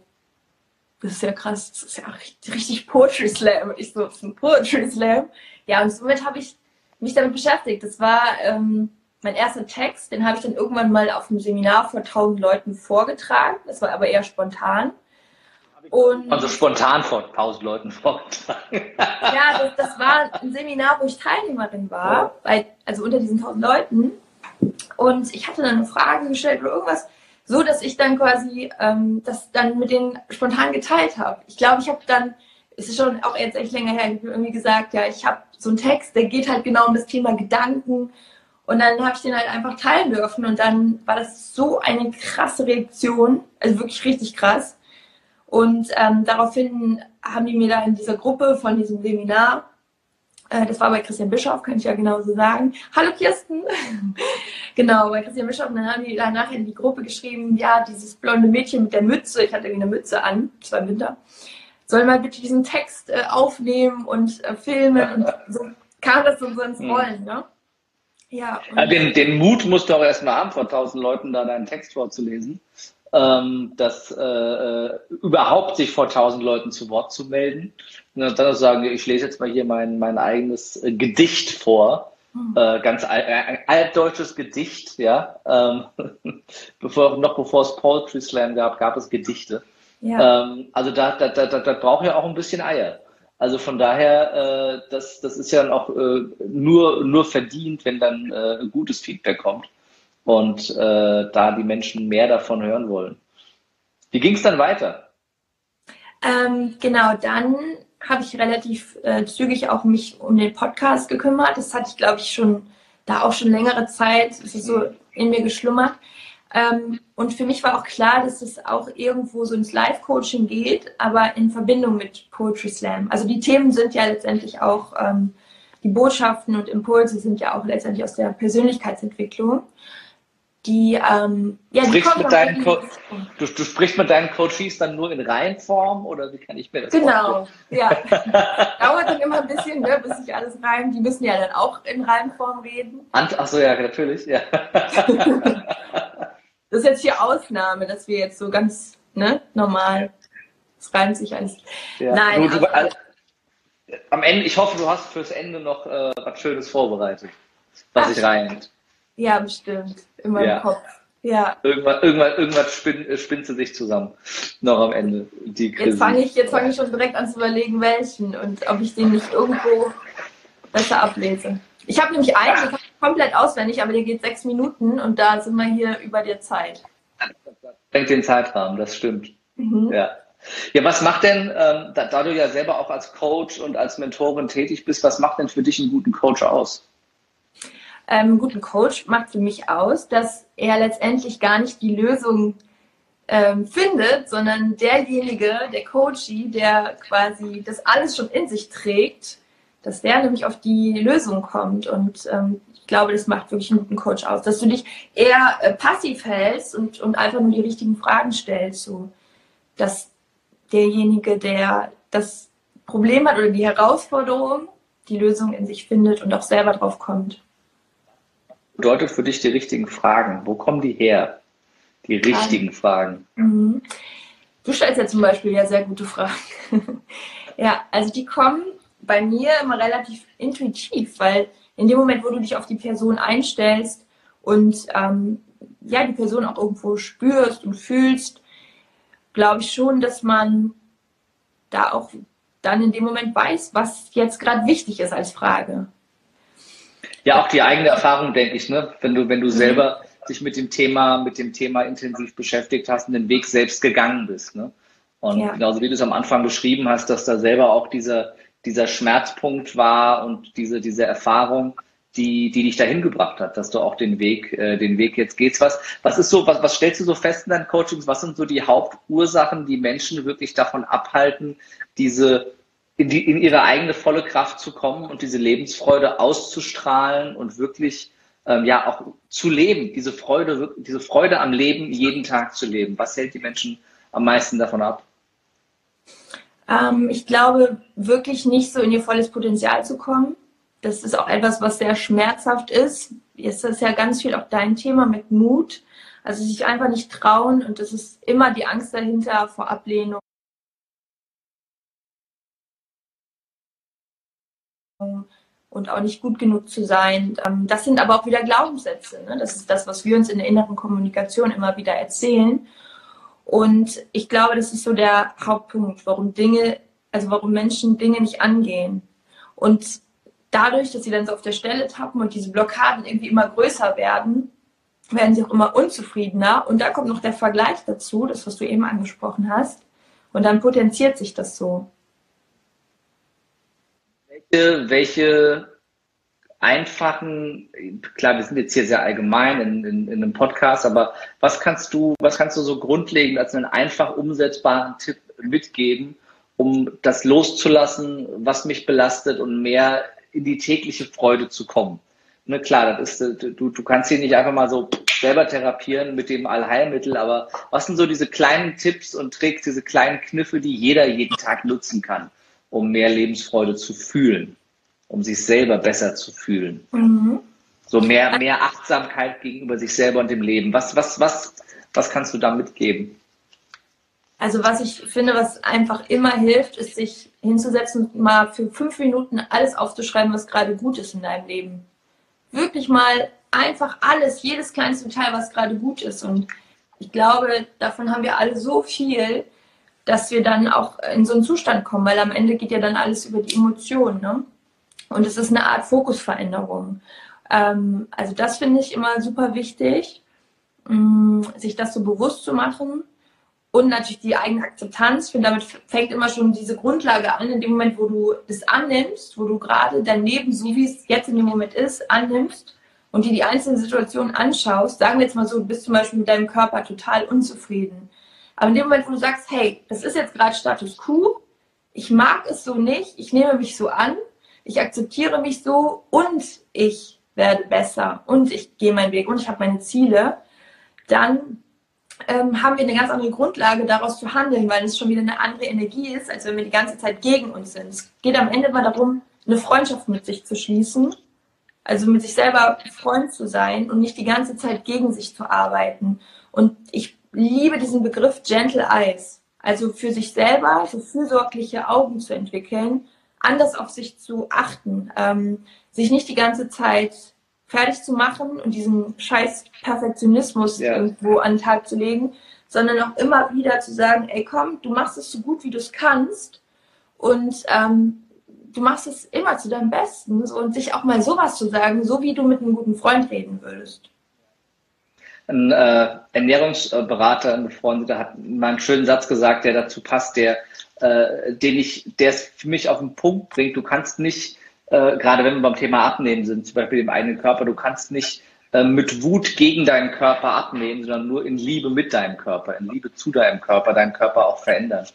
das ist ja krass, das ist ja richtig, richtig Poetry Slam. Und ich so, das ist ein Poetry Slam. Ja, und somit habe ich mich damit beschäftigt. Das war ähm, mein erster Text, den habe ich dann irgendwann mal auf einem Seminar vor tausend Leuten vorgetragen. Das war aber eher spontan. Und also spontan vor tausend Leuten vorgetragen. ja, das, das, war ein Seminar, wo ich Teilnehmerin war, ja. bei, also unter diesen tausend Leuten. Und ich hatte dann eine Frage gestellt oder irgendwas, so dass ich dann quasi ähm, das dann mit denen spontan geteilt habe. Ich glaube, ich habe dann, es ist schon auch jetzt echt länger her, irgendwie gesagt, ja, ich habe so einen Text, der geht halt genau um das Thema Gedanken. Und dann habe ich den halt einfach teilen dürfen. Und dann war das so eine krasse Reaktion, also wirklich richtig krass. Und ähm, daraufhin haben die mir da in dieser Gruppe von diesem Seminar äh, das war bei Christian Bischof, kann ich ja genauso sagen. Hallo Kirsten! <laughs> genau, bei Christian Bischof. Und dann haben die danach in die Gruppe geschrieben, ja, dieses blonde Mädchen mit der Mütze, ich hatte irgendwie eine Mütze an, es war im Winter, soll mal bitte diesen Text äh, aufnehmen und äh, filmen. Und <laughs> so kam das so ins hm. Rollen, ne? Ja. ja den, den Mut musst du auch erstmal haben, vor tausend Leuten da deinen Text vorzulesen. Ähm, das äh, äh, überhaupt sich vor tausend Leuten zu Wort zu melden und dann sagen, ich lese jetzt mal hier mein, mein eigenes äh, Gedicht vor. Mhm. Äh, ganz alt, äh, altdeutsches Gedicht, ja. Ähm, <laughs> bevor, noch bevor es Poetry Slam gab, gab es Gedichte. Ja. Ähm, also da, da, da, da, da braucht ja auch ein bisschen Eier. Also von daher, äh, das, das ist ja dann auch äh, nur, nur verdient, wenn dann äh, gutes Feedback kommt und äh, da die Menschen mehr davon hören wollen. Wie ging es dann weiter? Ähm, genau, dann habe ich relativ äh, zügig auch mich um den Podcast gekümmert. Das hatte ich, glaube ich, schon da auch schon längere Zeit. So in mir geschlummert. Ähm, und für mich war auch klar, dass es auch irgendwo so ins Live-Coaching geht, aber in Verbindung mit Poetry Slam. Also die Themen sind ja letztendlich auch, ähm, die Botschaften und Impulse sind ja auch letztendlich aus der Persönlichkeitsentwicklung die, ähm, ja, die kommen mit deinen Co du, du, sprichst mit deinen Coaches dann nur in Reihenform oder wie kann ich mir das Genau, ja. <laughs> Dauert dann immer ein bisschen, ne, bis sich alles reimt. Die müssen ja dann auch in Reihenform reden. Achso, ja, natürlich, ja. <laughs> das ist jetzt hier Ausnahme, dass wir jetzt so ganz ne, normal, es reimt sich alles. Ja. Nein, du, du, also, am Ende, ich hoffe, du hast fürs Ende noch äh, was Schönes vorbereitet, was sich reimt. Ja, bestimmt. In meinem ja. Kopf. Ja. Irgendwann, irgendwann, irgendwann spinnt, äh, spinnt sie sich zusammen. Noch am Ende. Die jetzt fange ich, fang ich schon direkt an zu überlegen, welchen und ob ich den nicht irgendwo besser ablese. Ich habe nämlich einen, den komplett auswendig, aber der geht sechs Minuten und da sind wir hier über der Zeit. Denkt den Zeitrahmen, das stimmt. Mhm. Ja. Ja, was macht denn, ähm, da, da, du ja selber auch als Coach und als Mentorin tätig bist, was macht denn für dich einen guten Coach aus? Ähm, guten Coach macht für mich aus, dass er letztendlich gar nicht die Lösung ähm, findet, sondern derjenige, der Coachie, der quasi das alles schon in sich trägt, dass der nämlich auf die Lösung kommt. Und ähm, ich glaube, das macht wirklich einen guten Coach aus, dass du dich eher äh, passiv hältst und, und einfach nur die richtigen Fragen stellst, so dass derjenige, der das Problem hat oder die Herausforderung, die Lösung in sich findet und auch selber drauf kommt bedeutet für dich die richtigen Fragen? Wo kommen die her? Die richtigen Fragen. Mhm. Du stellst ja zum Beispiel ja sehr gute Fragen. <laughs> ja, also die kommen bei mir immer relativ intuitiv, weil in dem Moment, wo du dich auf die Person einstellst und ähm, ja, die Person auch irgendwo spürst und fühlst, glaube ich schon, dass man da auch dann in dem Moment weiß, was jetzt gerade wichtig ist als Frage. Ja, auch die eigene Erfahrung, denke ich, ne? Wenn du, wenn du selber dich mit dem Thema, mit dem Thema intensiv beschäftigt hast und den Weg selbst gegangen bist, ne? Und ja. genauso wie du es am Anfang beschrieben hast, dass da selber auch dieser, dieser Schmerzpunkt war und diese, diese Erfahrung, die, die dich dahin gebracht hat, dass du auch den Weg, äh, den Weg jetzt gehst. Was, was ist so, was, was stellst du so fest in deinen Coachings? Was sind so die Hauptursachen, die Menschen wirklich davon abhalten, diese in, die, in ihre eigene volle Kraft zu kommen und diese Lebensfreude auszustrahlen und wirklich ähm, ja auch zu leben, diese Freude, diese Freude am Leben jeden Tag zu leben. Was hält die Menschen am meisten davon ab? Ähm, ich glaube, wirklich nicht so in ihr volles Potenzial zu kommen. Das ist auch etwas, was sehr schmerzhaft ist. Jetzt ist ja ganz viel auch dein Thema mit Mut. Also sich einfach nicht trauen und das ist immer die Angst dahinter vor Ablehnung und auch nicht gut genug zu sein. Ähm, das sind aber auch wieder Glaubenssätze. Ne? Das ist das, was wir uns in der inneren Kommunikation immer wieder erzählen. Und ich glaube, das ist so der Hauptpunkt, warum Dinge, also warum Menschen Dinge nicht angehen. Und dadurch, dass sie dann so auf der Stelle tappen und diese Blockaden irgendwie immer größer werden, werden sie auch immer unzufriedener. Und da kommt noch der Vergleich dazu, das, was du eben angesprochen hast. Und dann potenziert sich das so welche einfachen, klar, wir sind jetzt hier sehr allgemein in, in, in, einem Podcast, aber was kannst du, was kannst du so grundlegend als einen einfach umsetzbaren Tipp mitgeben, um das loszulassen, was mich belastet und mehr in die tägliche Freude zu kommen? Ne, klar, das ist, du, du kannst hier nicht einfach mal so selber therapieren mit dem Allheilmittel, aber was sind so diese kleinen Tipps und Tricks, diese kleinen Kniffe, die jeder jeden Tag nutzen kann? Um mehr Lebensfreude zu fühlen, um sich selber besser zu fühlen. Mhm. So mehr, mehr Achtsamkeit gegenüber sich selber und dem Leben. Was, was, was, was kannst du da mitgeben? Also was ich finde, was einfach immer hilft, ist sich hinzusetzen und mal für fünf Minuten alles aufzuschreiben, was gerade gut ist in deinem Leben. Wirklich mal einfach alles, jedes kleinste Detail, was gerade gut ist. Und ich glaube, davon haben wir alle so viel, dass wir dann auch in so einen Zustand kommen, weil am Ende geht ja dann alles über die Emotionen. Ne? Und es ist eine Art Fokusveränderung. Ähm, also das finde ich immer super wichtig, mh, mm, sich das so bewusst zu machen und natürlich die eigene Akzeptanz. Ich finde, damit fängt immer schon diese Grundlage an, in dem Moment, wo du das annimmst, wo du gerade dein Leben, so wie es jetzt in dem Moment ist, annimmst und dir die einzelnen Situationen anschaust. Sagen wir jetzt mal so, du bist zum Beispiel mit deinem Körper total unzufrieden. Aber in dem Moment, wo du sagst, hey, das ist jetzt gerade Status quo, ich mag es so nicht, ich nehme mich so an, ich akzeptiere mich so und ich werde besser und ich gehe meinen Weg und ich habe meine Ziele, dann ähm, haben wir eine ganz andere Grundlage, daraus zu handeln, weil es schon wieder eine andere Energie ist, als wenn wir die ganze Zeit gegen uns sind. Es geht am Ende immer darum, eine Freundschaft mit sich zu schließen, also mit sich selber Freund zu sein und nicht die ganze Zeit gegen sich zu arbeiten. Und ich liebe diesen Begriff Gentle Eyes, also für sich selber so fürsorgliche Augen zu entwickeln, anders auf sich zu achten, ähm, sich nicht die ganze Zeit fertig zu machen und diesen scheiß Perfektionismus ja. irgendwo an den Tag zu legen, sondern auch immer wieder zu sagen, ey komm, du machst es so gut, wie du es kannst und ähm, du machst es immer zu deinem Besten und sich auch mal sowas zu sagen, so wie du mit einem guten Freund reden würdest. Ein äh, Ernährungsberater, ein Befreundeter, hat mal einen schönen Satz gesagt, der dazu passt, der, äh, den ich, der es für mich auf den Punkt bringt. Du kannst nicht äh, gerade wenn wir beim Thema Abnehmen sind, zum Beispiel im eigenen Körper, du kannst nicht äh, mit Wut gegen deinen Körper abnehmen, sondern nur in Liebe mit deinem Körper, in Liebe zu deinem Körper, deinen Körper auch verändern.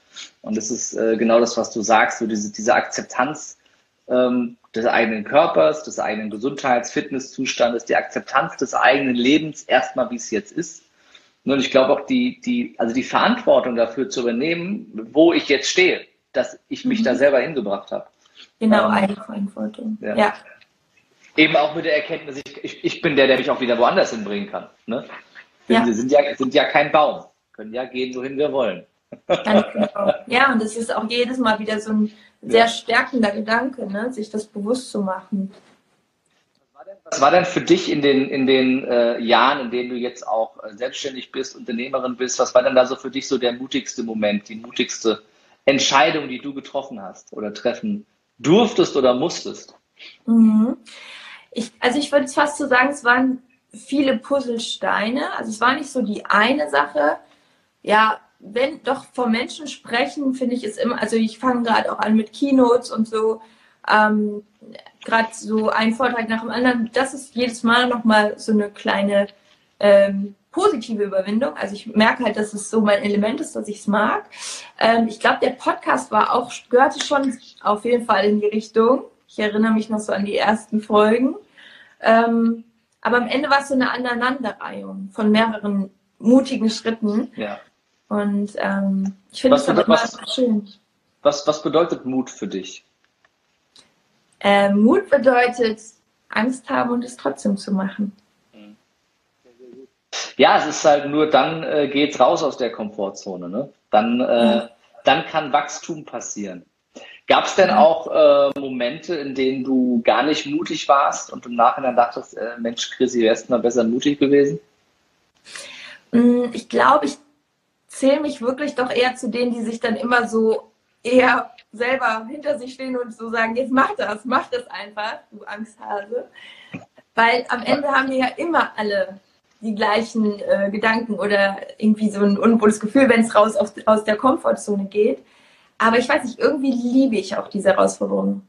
Und das ist äh, genau das, was du sagst, so diese, diese Akzeptanz ähm, des eigenen Körpers, des eigenen Gesundheits-, Fitnesszustandes, die Akzeptanz des eigenen Lebens, erstmal wie es jetzt ist. Und ich glaube auch die, die, also die Verantwortung dafür zu übernehmen, wo ich jetzt stehe, dass ich mich mhm. da selber hingebracht habe. Genau, ähm, Eigenverantwortung. Ja. ja. Eben auch mit der Erkenntnis, ich, ich, ich, bin der, der mich auch wieder woanders hinbringen kann. Ne? Ja. Wir sind ja, sind ja kein Baum, können ja gehen, wohin wir wollen. Ganz genau. Ja, und das ist auch jedes Mal wieder so ein sehr stärkender Gedanke, ne? sich das bewusst zu machen. Was war denn für dich in den, in den äh, Jahren, in denen du jetzt auch äh, selbstständig bist, Unternehmerin bist, was war denn da so für dich so der mutigste Moment, die mutigste Entscheidung, die du getroffen hast oder treffen durftest oder musstest? Mhm. Ich, also ich würde fast so sagen, es waren viele Puzzlesteine. Also es war nicht so die eine Sache. Ja, wenn doch von Menschen sprechen, finde ich es immer, also ich fange gerade auch an mit Keynotes und so, ähm, gerade so ein Vortrag nach dem anderen. Das ist jedes Mal nochmal so eine kleine ähm, positive Überwindung. Also ich merke halt, dass es so mein Element ist, dass ich es mag. Ähm, ich glaube, der Podcast war auch, gehörte schon auf jeden Fall in die Richtung. Ich erinnere mich noch so an die ersten Folgen. Ähm, aber am Ende war es so eine Aneinanderreihung von mehreren mutigen Schritten. Ja. Und ähm, ich finde es aber was, schön. Was, was bedeutet Mut für dich? Äh, Mut bedeutet, Angst haben und es trotzdem zu machen. Ja, es ist halt nur dann äh, geht's raus aus der Komfortzone. Ne? Dann, äh, ja. dann kann Wachstum passieren. Gab es denn auch äh, Momente, in denen du gar nicht mutig warst und im Nachhinein dachtest, äh, Mensch, Chrissy, wärst mal besser mutig gewesen? Mm, ich glaube, ich zähle mich wirklich doch eher zu denen, die sich dann immer so eher selber hinter sich stehen und so sagen, jetzt mach das, mach das einfach, du Angsthase. Weil am Ende haben wir ja immer alle die gleichen äh, Gedanken oder irgendwie so ein unwohles Gefühl, wenn es raus auf, aus der Komfortzone geht. Aber ich weiß nicht, irgendwie liebe ich auch diese Herausforderung.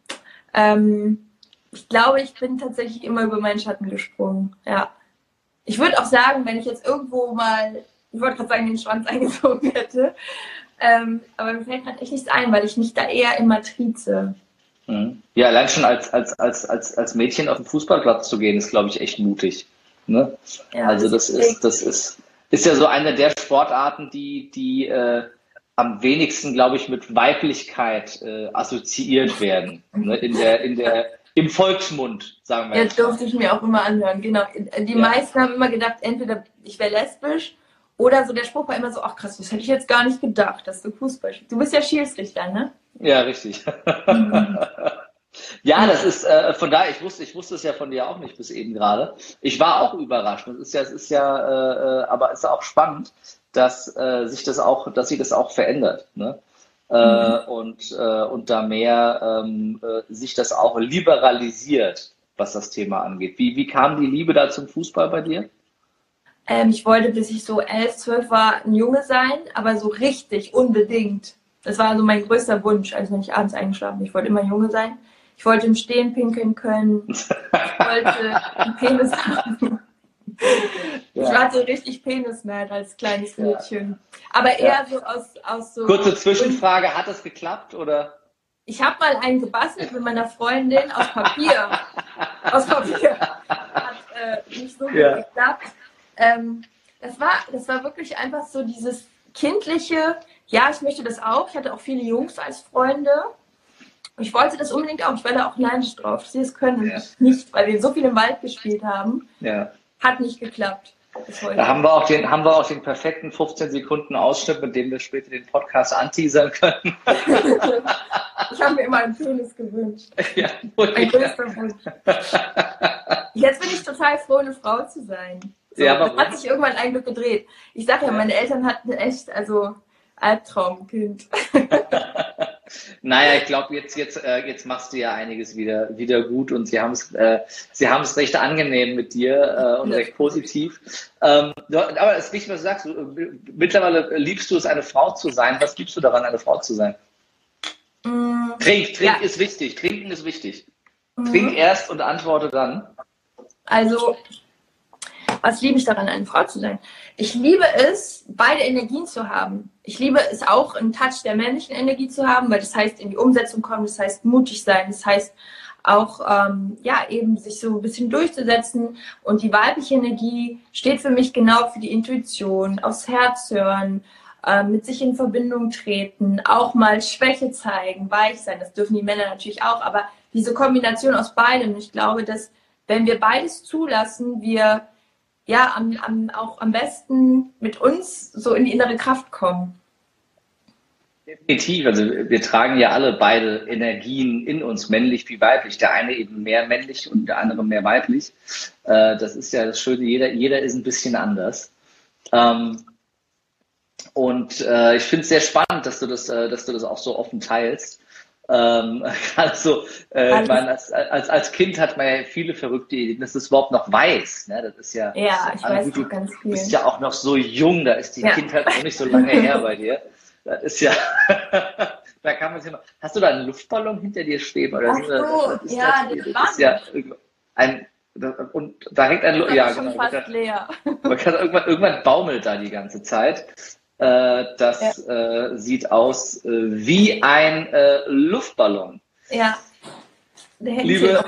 Ähm, ich glaube, ich bin tatsächlich immer über meinen Schatten gesprungen. Ja. Ich würde auch sagen, wenn ich jetzt irgendwo mal, ich wollte gerade sagen, den Schwanz <laughs> eingezogen hätte, ähm, aber mir fällt gerade echt nichts ein, weil ich mich da eher immer trieze. Mhm. Ja, allein schon als, als, als, als, als Mädchen auf den Fußballplatz zu gehen, ist, glaube ich, echt mutig. Ne? Ja, also das ist, das ist, ist ja so eine der Sportarten, die, die äh, am wenigsten, glaube ich, mit Weiblichkeit äh, assoziiert <laughs> werden. Ne? In der, in der, im Volksmund, sagen wir. Ja, durfte ich mir auch immer anhören, genau. Die ja. meisten haben immer gedacht, entweder ich wäre lesbisch oder so der Spruch war immer so, ach krass, das hätte ich jetzt gar nicht gedacht, dass du Fußball spielst. Du bist ja Schiedsrichter, ne? Ja, richtig. Mhm. <laughs> Ja, das ist äh, von daher, ich wusste, ich wusste es ja von dir auch nicht bis eben gerade. Ich war auch überrascht. Es ist ja, es ist ja, äh, äh aber es ist auch spannend, dass äh, sich das auch, dass sich das auch verändert. Ne? Äh, mhm. und, äh, und da mehr ähm, äh, sich das auch liberalisiert, was das Thema angeht. Wie, wie kam die Liebe da zum Fußball bei dir? Ähm, ich wollte, bis ich so elf, zwölf war, ein Junge sein, aber so richtig, unbedingt. Das war so mein größter Wunsch, als wenn ich abends eingeschlafen bin. Ich wollte immer ein Junge sein. Ich wollte im Stehen pinkeln können. Ich wollte einen <laughs> Penis haben. Ja. Ich war so richtig penismad als kleines Mädchen. Aber eher ja. so aus, aus so. Kurze Zwischenfrage, hat das geklappt oder? Ich habe mal einen gebastelt mit meiner Freundin aus Papier. <laughs> aus Papier. Hat äh, nicht so gut geklappt. Ähm, das, war, das war wirklich einfach so dieses kindliche, ja, ich möchte das auch. Ich hatte auch viele Jungs als Freunde. Ich wollte das unbedingt auch. Ich war da auch neidisch drauf. Sie es können ja. nicht, weil wir so viel im Wald gespielt haben. Ja. Hat nicht geklappt. Da haben wir, auch den, haben wir auch den perfekten 15 Sekunden Ausschnitt, mit dem wir später den Podcast anteasern können. <laughs> ich habe mir immer einen Penis gewünscht. Ja, ein größter Wunsch. Jetzt bin ich total froh, eine Frau zu sein. So, ja, das hat sich irgendwann ein Glück gedreht. Ich sage ja, meine Eltern hatten echt, also Albtraumkind. <laughs> naja, ich glaube, jetzt, jetzt, äh, jetzt machst du ja einiges wieder, wieder gut und sie haben es äh, sie haben es recht angenehm mit dir äh, und recht positiv. Ähm, aber es ist wichtig, was du sagst. Mittlerweile liebst du es, eine Frau zu sein. Was liebst du daran, eine Frau zu sein? Mm, Trink, trink ja. ist wichtig. Trinken ist wichtig. Mhm. Trink erst und antworte dann. Also, was liebe ich daran, eine Frau zu sein? Ich liebe es, beide Energien zu haben. Ich liebe es auch, einen Touch der männlichen Energie zu haben, weil das heißt in die Umsetzung kommen, das heißt mutig sein, das heißt auch ähm, ja eben sich so ein bisschen durchzusetzen. Und die weibliche Energie steht für mich genau für die Intuition, aufs Herz hören, äh, mit sich in Verbindung treten, auch mal Schwäche zeigen, weich sein. Das dürfen die Männer natürlich auch, aber diese Kombination aus beidem. Ich glaube, dass wenn wir beides zulassen, wir ja am, am, auch am besten mit uns so in die innere Kraft kommen. Definitiv. Also wir tragen ja alle beide Energien in uns, männlich wie weiblich. Der eine eben mehr männlich und der andere mehr weiblich. Äh, das ist ja das Schöne, jeder, jeder ist ein bisschen anders. Ähm, und äh, ich finde es sehr spannend, dass du das, äh, dass du das auch so offen teilst. Ähm, <laughs> also, äh, ich meine, als, als, als Kind hat man ja viele verrückte Ideen, dass es überhaupt noch weiß. Ne? Das ist ja, ja ich weiß du, ganz viel. bist ja auch noch so jung, da ist die ja. Kindheit noch nicht so lange <laughs> her bei dir. Das ist ja, <laughs> da kann man sich noch. Hast du da einen Luftballon hinter dir schweben? Oder Ach so, das, ja, das, das ist ja ein, und da hängt ein, ja, genau. Fast leer. Man kann, irgendwann, irgendwann baumelt da die ganze Zeit. Äh, das ja. äh, sieht aus äh, wie ein äh, Luftballon. Ja. Liebe,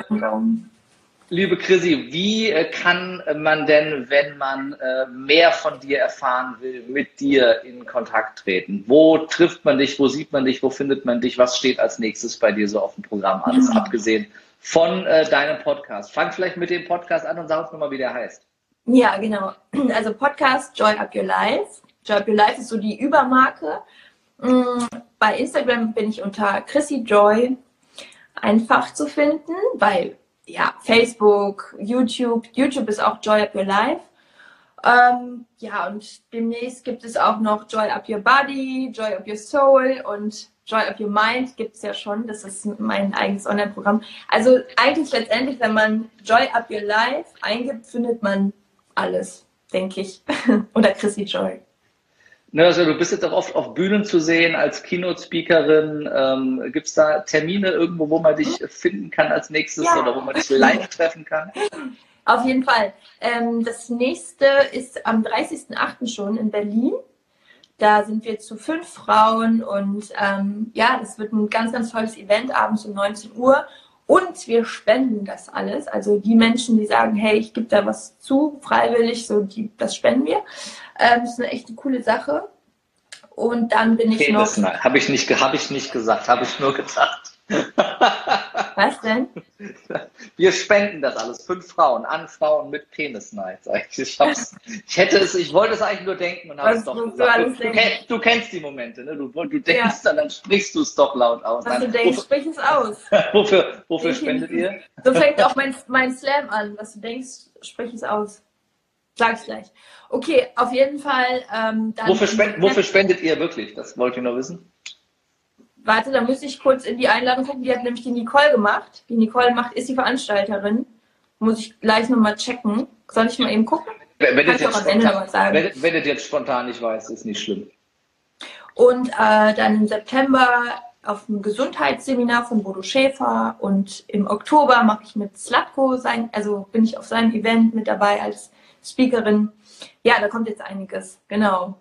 liebe Chrissy, wie äh, kann man denn, wenn man äh, mehr von dir erfahren will, mit dir in Kontakt treten? Wo trifft man dich? Wo sieht man dich? Wo findet man dich? Was steht als nächstes bei dir so auf dem Programm? Alles mhm. abgesehen von deinem Podcast. Fang vielleicht mit dem Podcast an und sag uns nochmal, wie der heißt. Ja, genau. Also Podcast Joy Up Your Life Joy Up Your Life ist so die Übermarke. Mm, bei Instagram bin ich unter Chrissy Joy einfach zu finden, weil ja, Facebook, YouTube, YouTube ist auch Joy Up Your Life. Ähm, ja, und demnächst gibt es auch noch Joy Up Your Body, Joy Up Your Soul und Joy Up Your Mind gibt es ja schon. Das ist mein eigenes Online-Programm. Also eigentlich letztendlich, wenn man Joy Up Your Life eingibt, findet man alles, denke ich. <laughs> Oder Chrissy Joy. Ne, also du bist jetzt auch oft auf Bühnen zu sehen als Keynote-Speakerin. Ähm, Gibt es da Termine irgendwo, wo man dich finden kann als nächstes ja. oder wo man dich live treffen kann? <laughs> Auf jeden Fall. Ähm, das nächste ist am 30.08. schon in Berlin. Da sind wir zu fünf Frauen und ähm, ja, das wird ein ganz, ganz tolles Event abends um 19 Uhr. Und wir spenden das alles. Also die Menschen, die sagen, hey, ich gebe da was zu, freiwillig, so die, das spenden wir. Ähm, das ist eine echt coole Sache. Und dann bin ich okay, noch. Habe ich nicht, habe ich nicht gesagt, habe ich nur gedacht. <laughs> Was denn? Wir spenden das alles. Fünf Frauen an Frauen mit Penisneid. Ich, ich, hätte es, ich wollte es eigentlich nur denken und habe es doch gesagt. Du, du, kennst, du, kennst, die Momente, ne? Du, du denkst ja. dann, dann sprichst du es doch laut aus. Was du denkst, sprich es aus. <laughs> wofür wofür spendet ihr? So fängt auch mein, mein Slam an. Was du denkst, sprich es aus. Sag ich gleich. Okay, auf jeden Fall. Ähm, wofür, spend, wofür spendet ihr wirklich? Das wollte ich noch wissen. Warte, da müsste ich kurz in die Einladung gucken. Die hat nämlich die Nicole gemacht. Die Nicole macht, ist die Veranstalterin. Muss ich gleich nochmal checken. Soll ich mal eben gucken? wenn, wenn, jetzt spontan, wenn, wenn du jetzt spontan nicht weißt, ist nicht schlimm. Und äh, dann im September auf einem Gesundheitsseminar von Bodo Schäfer und im Oktober mache ich mit Slatko sein, also bin ich auf seinem Event mit dabei als Speakerin. Ja, da kommt jetzt einiges, genau.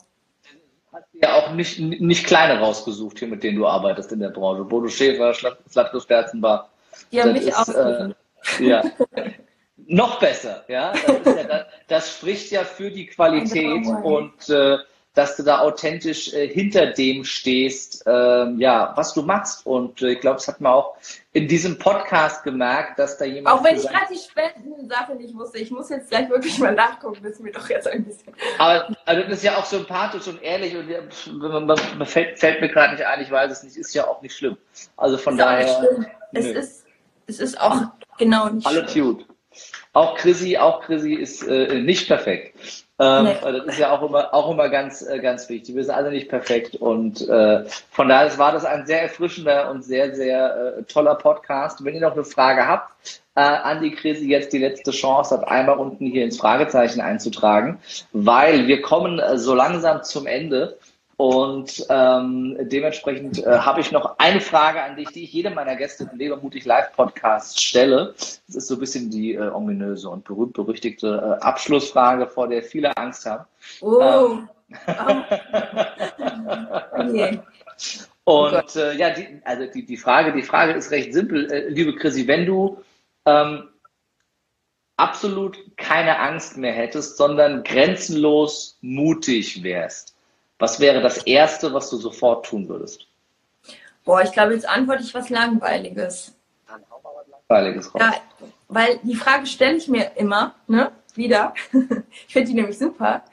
Hast du ja auch nicht, nicht kleine rausgesucht hier, mit denen du arbeitest in der Branche. Bodo Schäfer, Slatko Sterzenbach. Ja, das mich auch. Äh, ja. Noch besser, ja. Das, ja das, das, spricht ja für die Qualität und äh, dass du da authentisch äh, hinter dem stehst, ähm, ja, was du machst. Und äh, ich glaube, das hat man auch in diesem Podcast gemerkt, dass da jemand. Auch wenn ich gerade die Spendensache nicht wusste, ich muss jetzt gleich wirklich mal nachgucken, das ist mir doch jetzt ein bisschen. Aber also das ist ja auch sympathisch und ehrlich und man fällt, fällt, mir gerade nicht ein, ich weiß es nicht, ist ja auch nicht schlimm. Also von ist daher. Es ist, es ist auch genau nicht Alle cute. Auch Chrissy, auch Chrissy ist äh, nicht perfekt. Ähm, nee. Das ist ja auch immer, auch immer ganz, äh, ganz wichtig. Wir sind alle nicht perfekt und äh, von daher war das ein sehr erfrischender und sehr, sehr äh, toller Podcast. Wenn ihr noch eine Frage habt, äh, an die Krise jetzt die letzte Chance hat, einmal unten hier ins Fragezeichen einzutragen, weil wir kommen äh, so langsam zum Ende. Und ähm, dementsprechend äh, habe ich noch eine Frage an dich, die ich jedem meiner Gäste im Lebermutig Live Podcast stelle. Das ist so ein bisschen die äh, ominöse und berühmt-berüchtigte äh, Abschlussfrage, vor der viele Angst haben. Oh. Ähm, okay. <laughs> Und äh, ja, die, also die, die, Frage, die Frage ist recht simpel, äh, liebe Chrissy, wenn du ähm, absolut keine Angst mehr hättest, sondern grenzenlos mutig wärst, was wäre das Erste, was du sofort tun würdest? Boah, ich glaube, jetzt antworte ich was Langweiliges. Dann hau mal was Langweiliges raus. Ja, weil die Frage stelle ich mir immer, ne? Wieder. <laughs> ich finde die nämlich super.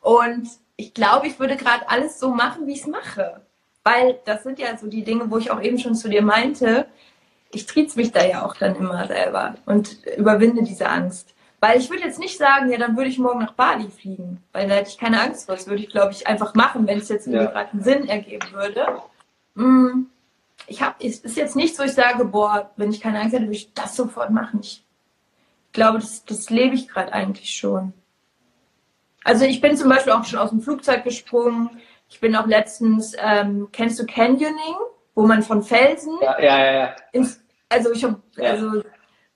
Und ich glaube, ich würde gerade alles so machen, wie ich es mache. Weil das sind ja so die Dinge, wo ich auch eben schon zu dir meinte, ich triez mich da ja auch dann immer selber und überwinde diese Angst. Weil ich würde jetzt nicht sagen, ja, dann würde ich morgen nach Bali fliegen, weil da hätte ich keine Angst vor. Das würde ich, glaube ich, einfach machen, wenn es jetzt ja. gerade einen Sinn ergeben würde. Mm, ich habe, es ist jetzt nicht so, ich sage, boah, wenn ich keine Angst hätte, würde ich das sofort machen. Ich glaube, das, das lebe ich gerade eigentlich schon. Also ich bin zum Beispiel auch schon aus dem Flugzeug gesprungen. Ich bin auch letztens, ähm, kennst du Canyoning, wo man von Felsen? Ja, ja, ja. ja. Ins, also ich habe, also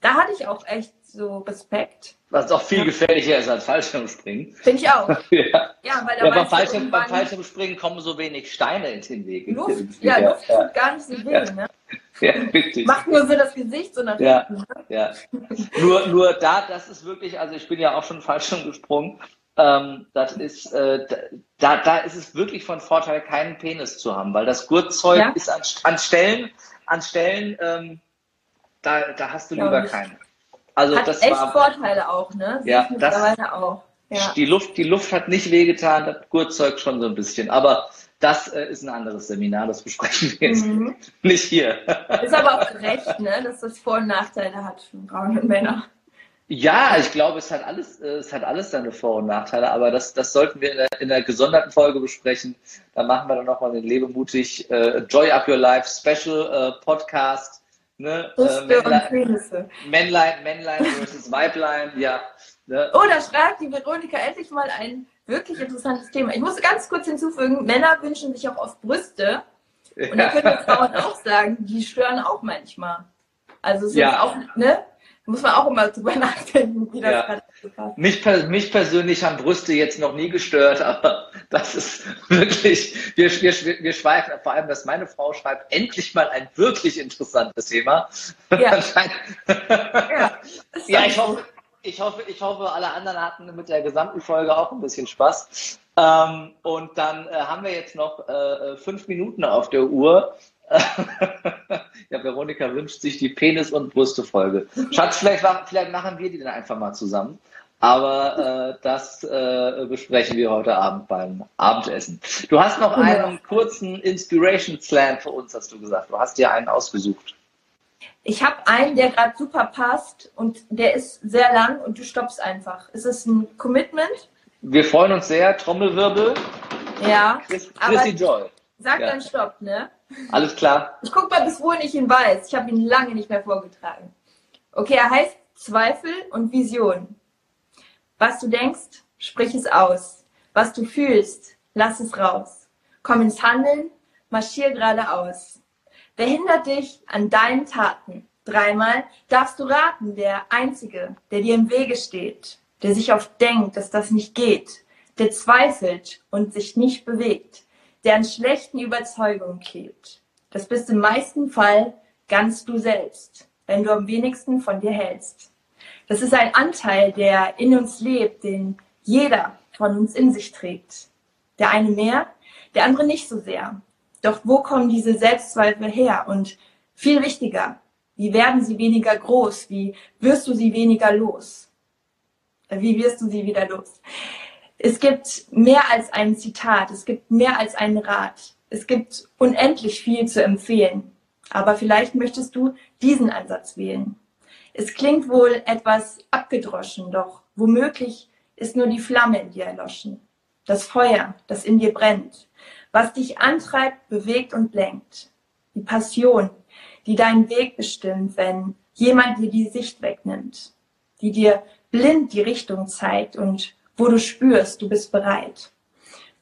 da hatte ich auch echt so Respekt. Was auch viel gefährlicher ist als Fallschirmspringen. Finde ich auch. <laughs> ja. ja, weil da ja, beim, Fallschirm, beim Fallschirmspringen kommen so wenig Steine in den Weg. Luft, ja, ja, Luft tut gar nicht so weh, ja. ne? <laughs> Ja, richtig. Macht nur so das Gesicht so nach ja, hinten. Ne? Ja. nur, nur da, das ist wirklich, also ich bin ja auch schon Fallschirm gesprungen. Ähm, das ist, äh, da, da ist es wirklich von Vorteil, keinen Penis zu haben, weil das Gurtzeug ja? ist an, an Stellen, an Stellen, ähm, da, da hast du lieber keinen. Also hat das echt war, Vorteile auch, ne? Sehe ja, das, auch. Ja. Die, Luft, die Luft hat nicht wehgetan, das Gurtzeug schon so ein bisschen. Aber das äh, ist ein anderes Seminar, das besprechen wir jetzt mhm. nicht hier. Ist aber auch recht, ne? dass das Vor- und Nachteile hat für Frauen und Männer. Ja, ich glaube, es hat alles, äh, es hat alles seine Vor- und Nachteile, aber das, das sollten wir in der, in der gesonderten Folge besprechen. Da machen wir dann nochmal den Lebemutig äh, Joy Up Your Life Special äh, Podcast Ne? Äh, Männlein, Männlein, Männlein versus Weiblein, ja. Ne? Oh, da schreibt die Veronika endlich mal ein wirklich interessantes Thema. Ich muss ganz kurz hinzufügen, Männer wünschen sich auch oft Brüste. Und da <laughs> können Frauen auch sagen, die stören auch manchmal. Also es ja. ist auch, ne? Muss man auch immer drüber <laughs> nachdenken, wie das ja. gerade passt. Mich, mich persönlich haben Brüste jetzt noch nie gestört, <laughs> aber das ist wirklich, wir, wir, wir schweifen, vor allem, dass meine Frau schreibt, endlich mal ein wirklich interessantes Thema. Ja, <laughs> ja, ja ich, hoffe, ich, hoffe, ich hoffe, alle anderen hatten mit der gesamten Folge auch ein bisschen Spaß. Ähm, und dann äh, haben wir jetzt noch äh, äh fünf Minuten auf der Uhr. <laughs> ja, Veronika wünscht sich die Penis- und Brüste-Folge. Schatz, vielleicht, vielleicht machen wir die dann einfach mal zusammen. Aber äh, das äh, besprechen wir heute Abend beim Abendessen. Du hast noch einen kurzen Inspiration Slam für uns, hast du gesagt. Du hast dir einen ausgesucht. Ich habe einen, der gerade super passt und der ist sehr lang und du stoppst einfach. Ist es ein Commitment? Wir freuen uns sehr. Trommelwirbel. Ja. Chris, Chrissy Joy. Sag ja. dann Stopp, ne? Alles klar. Ich guck mal, bis wohin ich ihn weiß. Ich habe ihn lange nicht mehr vorgetragen. Okay, er heißt Zweifel und Vision. Was du denkst, sprich es aus. Was du fühlst, lass es raus. Komm ins Handeln, marschier geradeaus. Wer hindert dich an deinen Taten? Dreimal darfst du raten, der Einzige, der dir im Wege steht, der sich oft denkt, dass das nicht geht, der zweifelt und sich nicht bewegt, der an schlechten Überzeugungen klebt. Das bist im meisten Fall ganz du selbst, wenn du am wenigsten von dir hältst. Das ist ein Anteil, der in uns lebt, den jeder von uns in sich trägt. Der eine mehr, der andere nicht so sehr. Doch wo kommen diese Selbstzweifel her? Und viel wichtiger, wie werden sie weniger groß? Wie wirst du sie weniger los? Wie wirst du sie wieder los? Es gibt mehr als ein Zitat, es gibt mehr als einen Rat. Es gibt unendlich viel zu empfehlen. Aber vielleicht möchtest du diesen Ansatz wählen. Es klingt wohl etwas abgedroschen, doch womöglich ist nur die Flamme in dir erloschen. Das Feuer, das in dir brennt, was dich antreibt, bewegt und lenkt. Die Passion, die deinen Weg bestimmt, wenn jemand dir die Sicht wegnimmt, die dir blind die Richtung zeigt und wo du spürst, du bist bereit.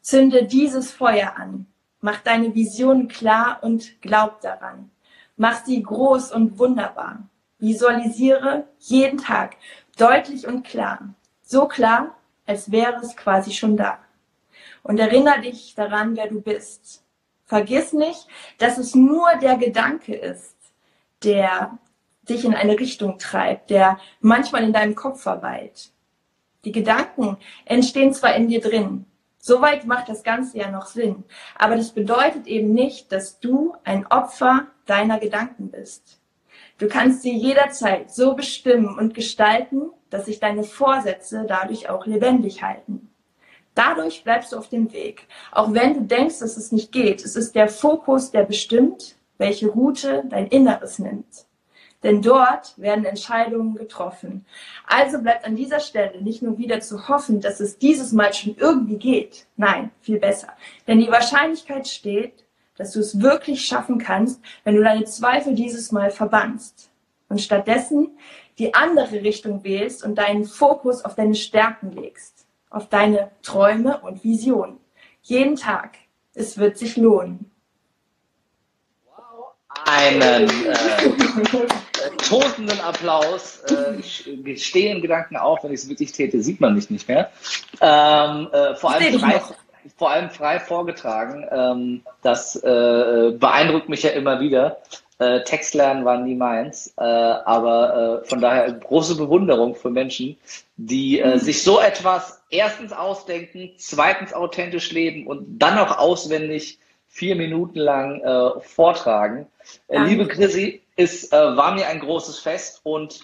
Zünde dieses Feuer an, mach deine Vision klar und glaub daran. Mach sie groß und wunderbar. Visualisiere jeden Tag deutlich und klar. So klar, als wäre es quasi schon da. Und erinnere dich daran, wer du bist. Vergiss nicht, dass es nur der Gedanke ist, der dich in eine Richtung treibt, der manchmal in deinem Kopf verweilt. Die Gedanken entstehen zwar in dir drin, soweit macht das Ganze ja noch Sinn, aber das bedeutet eben nicht, dass du ein Opfer deiner Gedanken bist. Du kannst sie jederzeit so bestimmen und gestalten, dass sich deine Vorsätze dadurch auch lebendig halten. Dadurch bleibst du auf dem Weg. Auch wenn du denkst, dass es nicht geht. Es ist der Fokus, der bestimmt, welche Route dein Inneres nimmt. Denn dort werden Entscheidungen getroffen. Also bleibt an dieser Stelle nicht nur wieder zu hoffen, dass es dieses Mal schon irgendwie geht. Nein, viel besser. Denn die Wahrscheinlichkeit steht, dass du es wirklich schaffen kannst, wenn du deine Zweifel dieses Mal verbannst und stattdessen die andere Richtung wählst und deinen Fokus auf deine Stärken legst, auf deine Träume und Visionen. Jeden Tag. Es wird sich lohnen. Einen äh, <laughs> tosenden Applaus. Äh, ich stehe in Gedanken auf, wenn ich es wirklich täte, sieht man mich nicht mehr. Ähm, äh, vor allem frei, vor allem frei vorgetragen. Ähm, das äh, beeindruckt mich ja immer wieder. Äh, Textlernen war nie meins, äh, aber äh, von daher große Bewunderung für Menschen, die äh, mhm. sich so etwas erstens ausdenken, zweitens authentisch leben und dann noch auswendig vier Minuten lang äh, vortragen. Äh, liebe Chrissy, es äh, war mir ein großes Fest und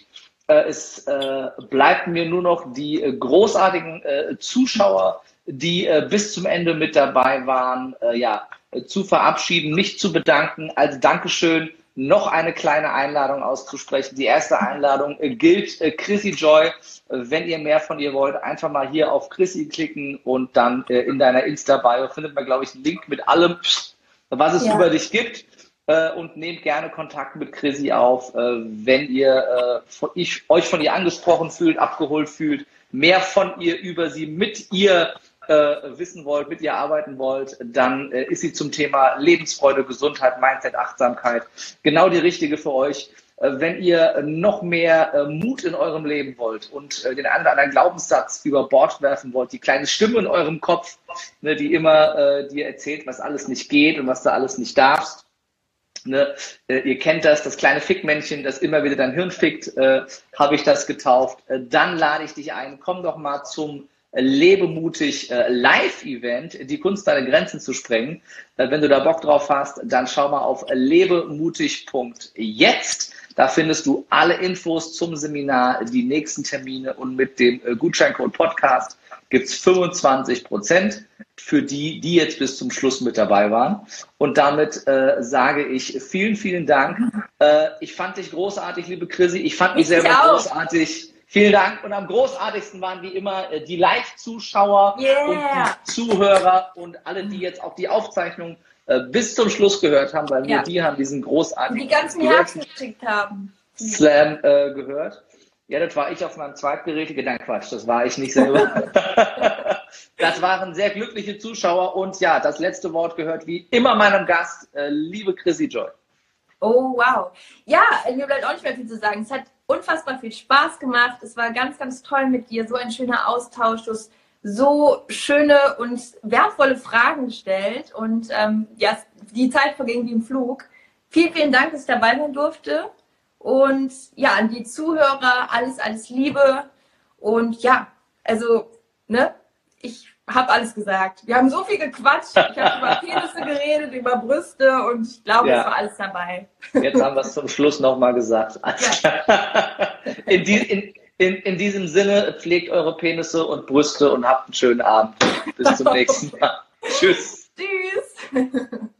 äh, es äh, bleibt mir nur noch die äh, großartigen äh, Zuschauer die äh, bis zum Ende mit dabei waren, ja, zu verabschieden, mich zu bedanken. Als Dankeschön noch eine kleine Einladung auszusprechen. Die erste Einladung gilt Chrissy Joy. Wenn ihr mehr von ihr wollt, einfach mal hier auf Chrissy klicken und dann in deiner Insta-Bio findet man, glaube ich, einen Link mit allem, was es ja. über dich gibt. Äh, und nehmt gerne Kontakt mit Chrissy auf, wenn ihr von, ich, euch von ihr angesprochen fühlt, abgeholt fühlt, mehr von ihr über sie mit ihr äh, wissen wollt, mit ihr arbeiten wollt, dann äh, ist sie zum Thema Lebensfreude, Gesundheit, Mindset, Achtsamkeit genau die richtige für euch. Äh, wenn ihr noch mehr äh, Mut in eurem Leben wollt und äh, den einen oder anderen Glaubenssatz über Bord werfen wollt, die kleine Stimme in eurem Kopf, ne, die immer dir erzählt, was alles nicht geht und was du alles nicht darfst, Ne, äh, ihr kennt das, das kleine Fickmännchen, das immer wieder dein Hirn fickt, äh, habe ich das getauft. Äh, dann lade ich dich ein, komm doch mal zum Lebemutig äh, Live-Event, die Kunst deine Grenzen zu sprengen. Äh, wenn du da Bock drauf hast, dann schau mal auf lebemutig.jetzt. Da findest du alle Infos zum Seminar, die nächsten Termine und mit dem äh, Gutscheincode Podcast gibt es 25 Prozent für die, die jetzt bis zum Schluss mit dabei waren. Und damit äh, sage ich vielen, vielen Dank. Äh, ich fand dich großartig, liebe Chrissy. Ich fand mich ich selber großartig. Vielen Dank. Und am großartigsten waren wie immer äh, die Live-Zuschauer yeah. und die Zuhörer und alle, die jetzt auch die Aufzeichnung äh, bis zum Schluss gehört haben, weil ja. wir die haben diesen großartigen die ganzen Herzen geschickt haben. Slam äh, gehört. Ja, das war ich auf meinem Zweitgerät. Nein, Quatsch, das war ich nicht selber. <laughs> das waren sehr glückliche Zuschauer und ja, das letzte Wort gehört wie immer meinem Gast, äh, liebe Chrissy Joy. Oh, wow. Ja, mir bleibt auch nicht mehr viel zu sagen. Es hat unfassbar viel Spaß gemacht. Es war ganz, ganz toll mit dir. So ein schöner Austausch. Du hast so schöne und wertvolle Fragen gestellt. Und ähm, ja, die Zeit verging wie im Flug. Vielen, vielen Dank, dass ich dabei sein durfte. Und ja, an die Zuhörer alles, alles Liebe. Und ja, also, ne, ich habe alles gesagt. Wir haben so viel gequatscht. Ich habe über Penisse geredet, über Brüste und ich glaube, ja. es war alles dabei. Jetzt haben wir es zum Schluss nochmal gesagt. Ja. In, die, in, in, in, diesem Sinne, pflegt eure Penisse und Brüste und habt einen schönen Abend. Bis zum <laughs> nächsten Mal. Tschüss. Tschüss.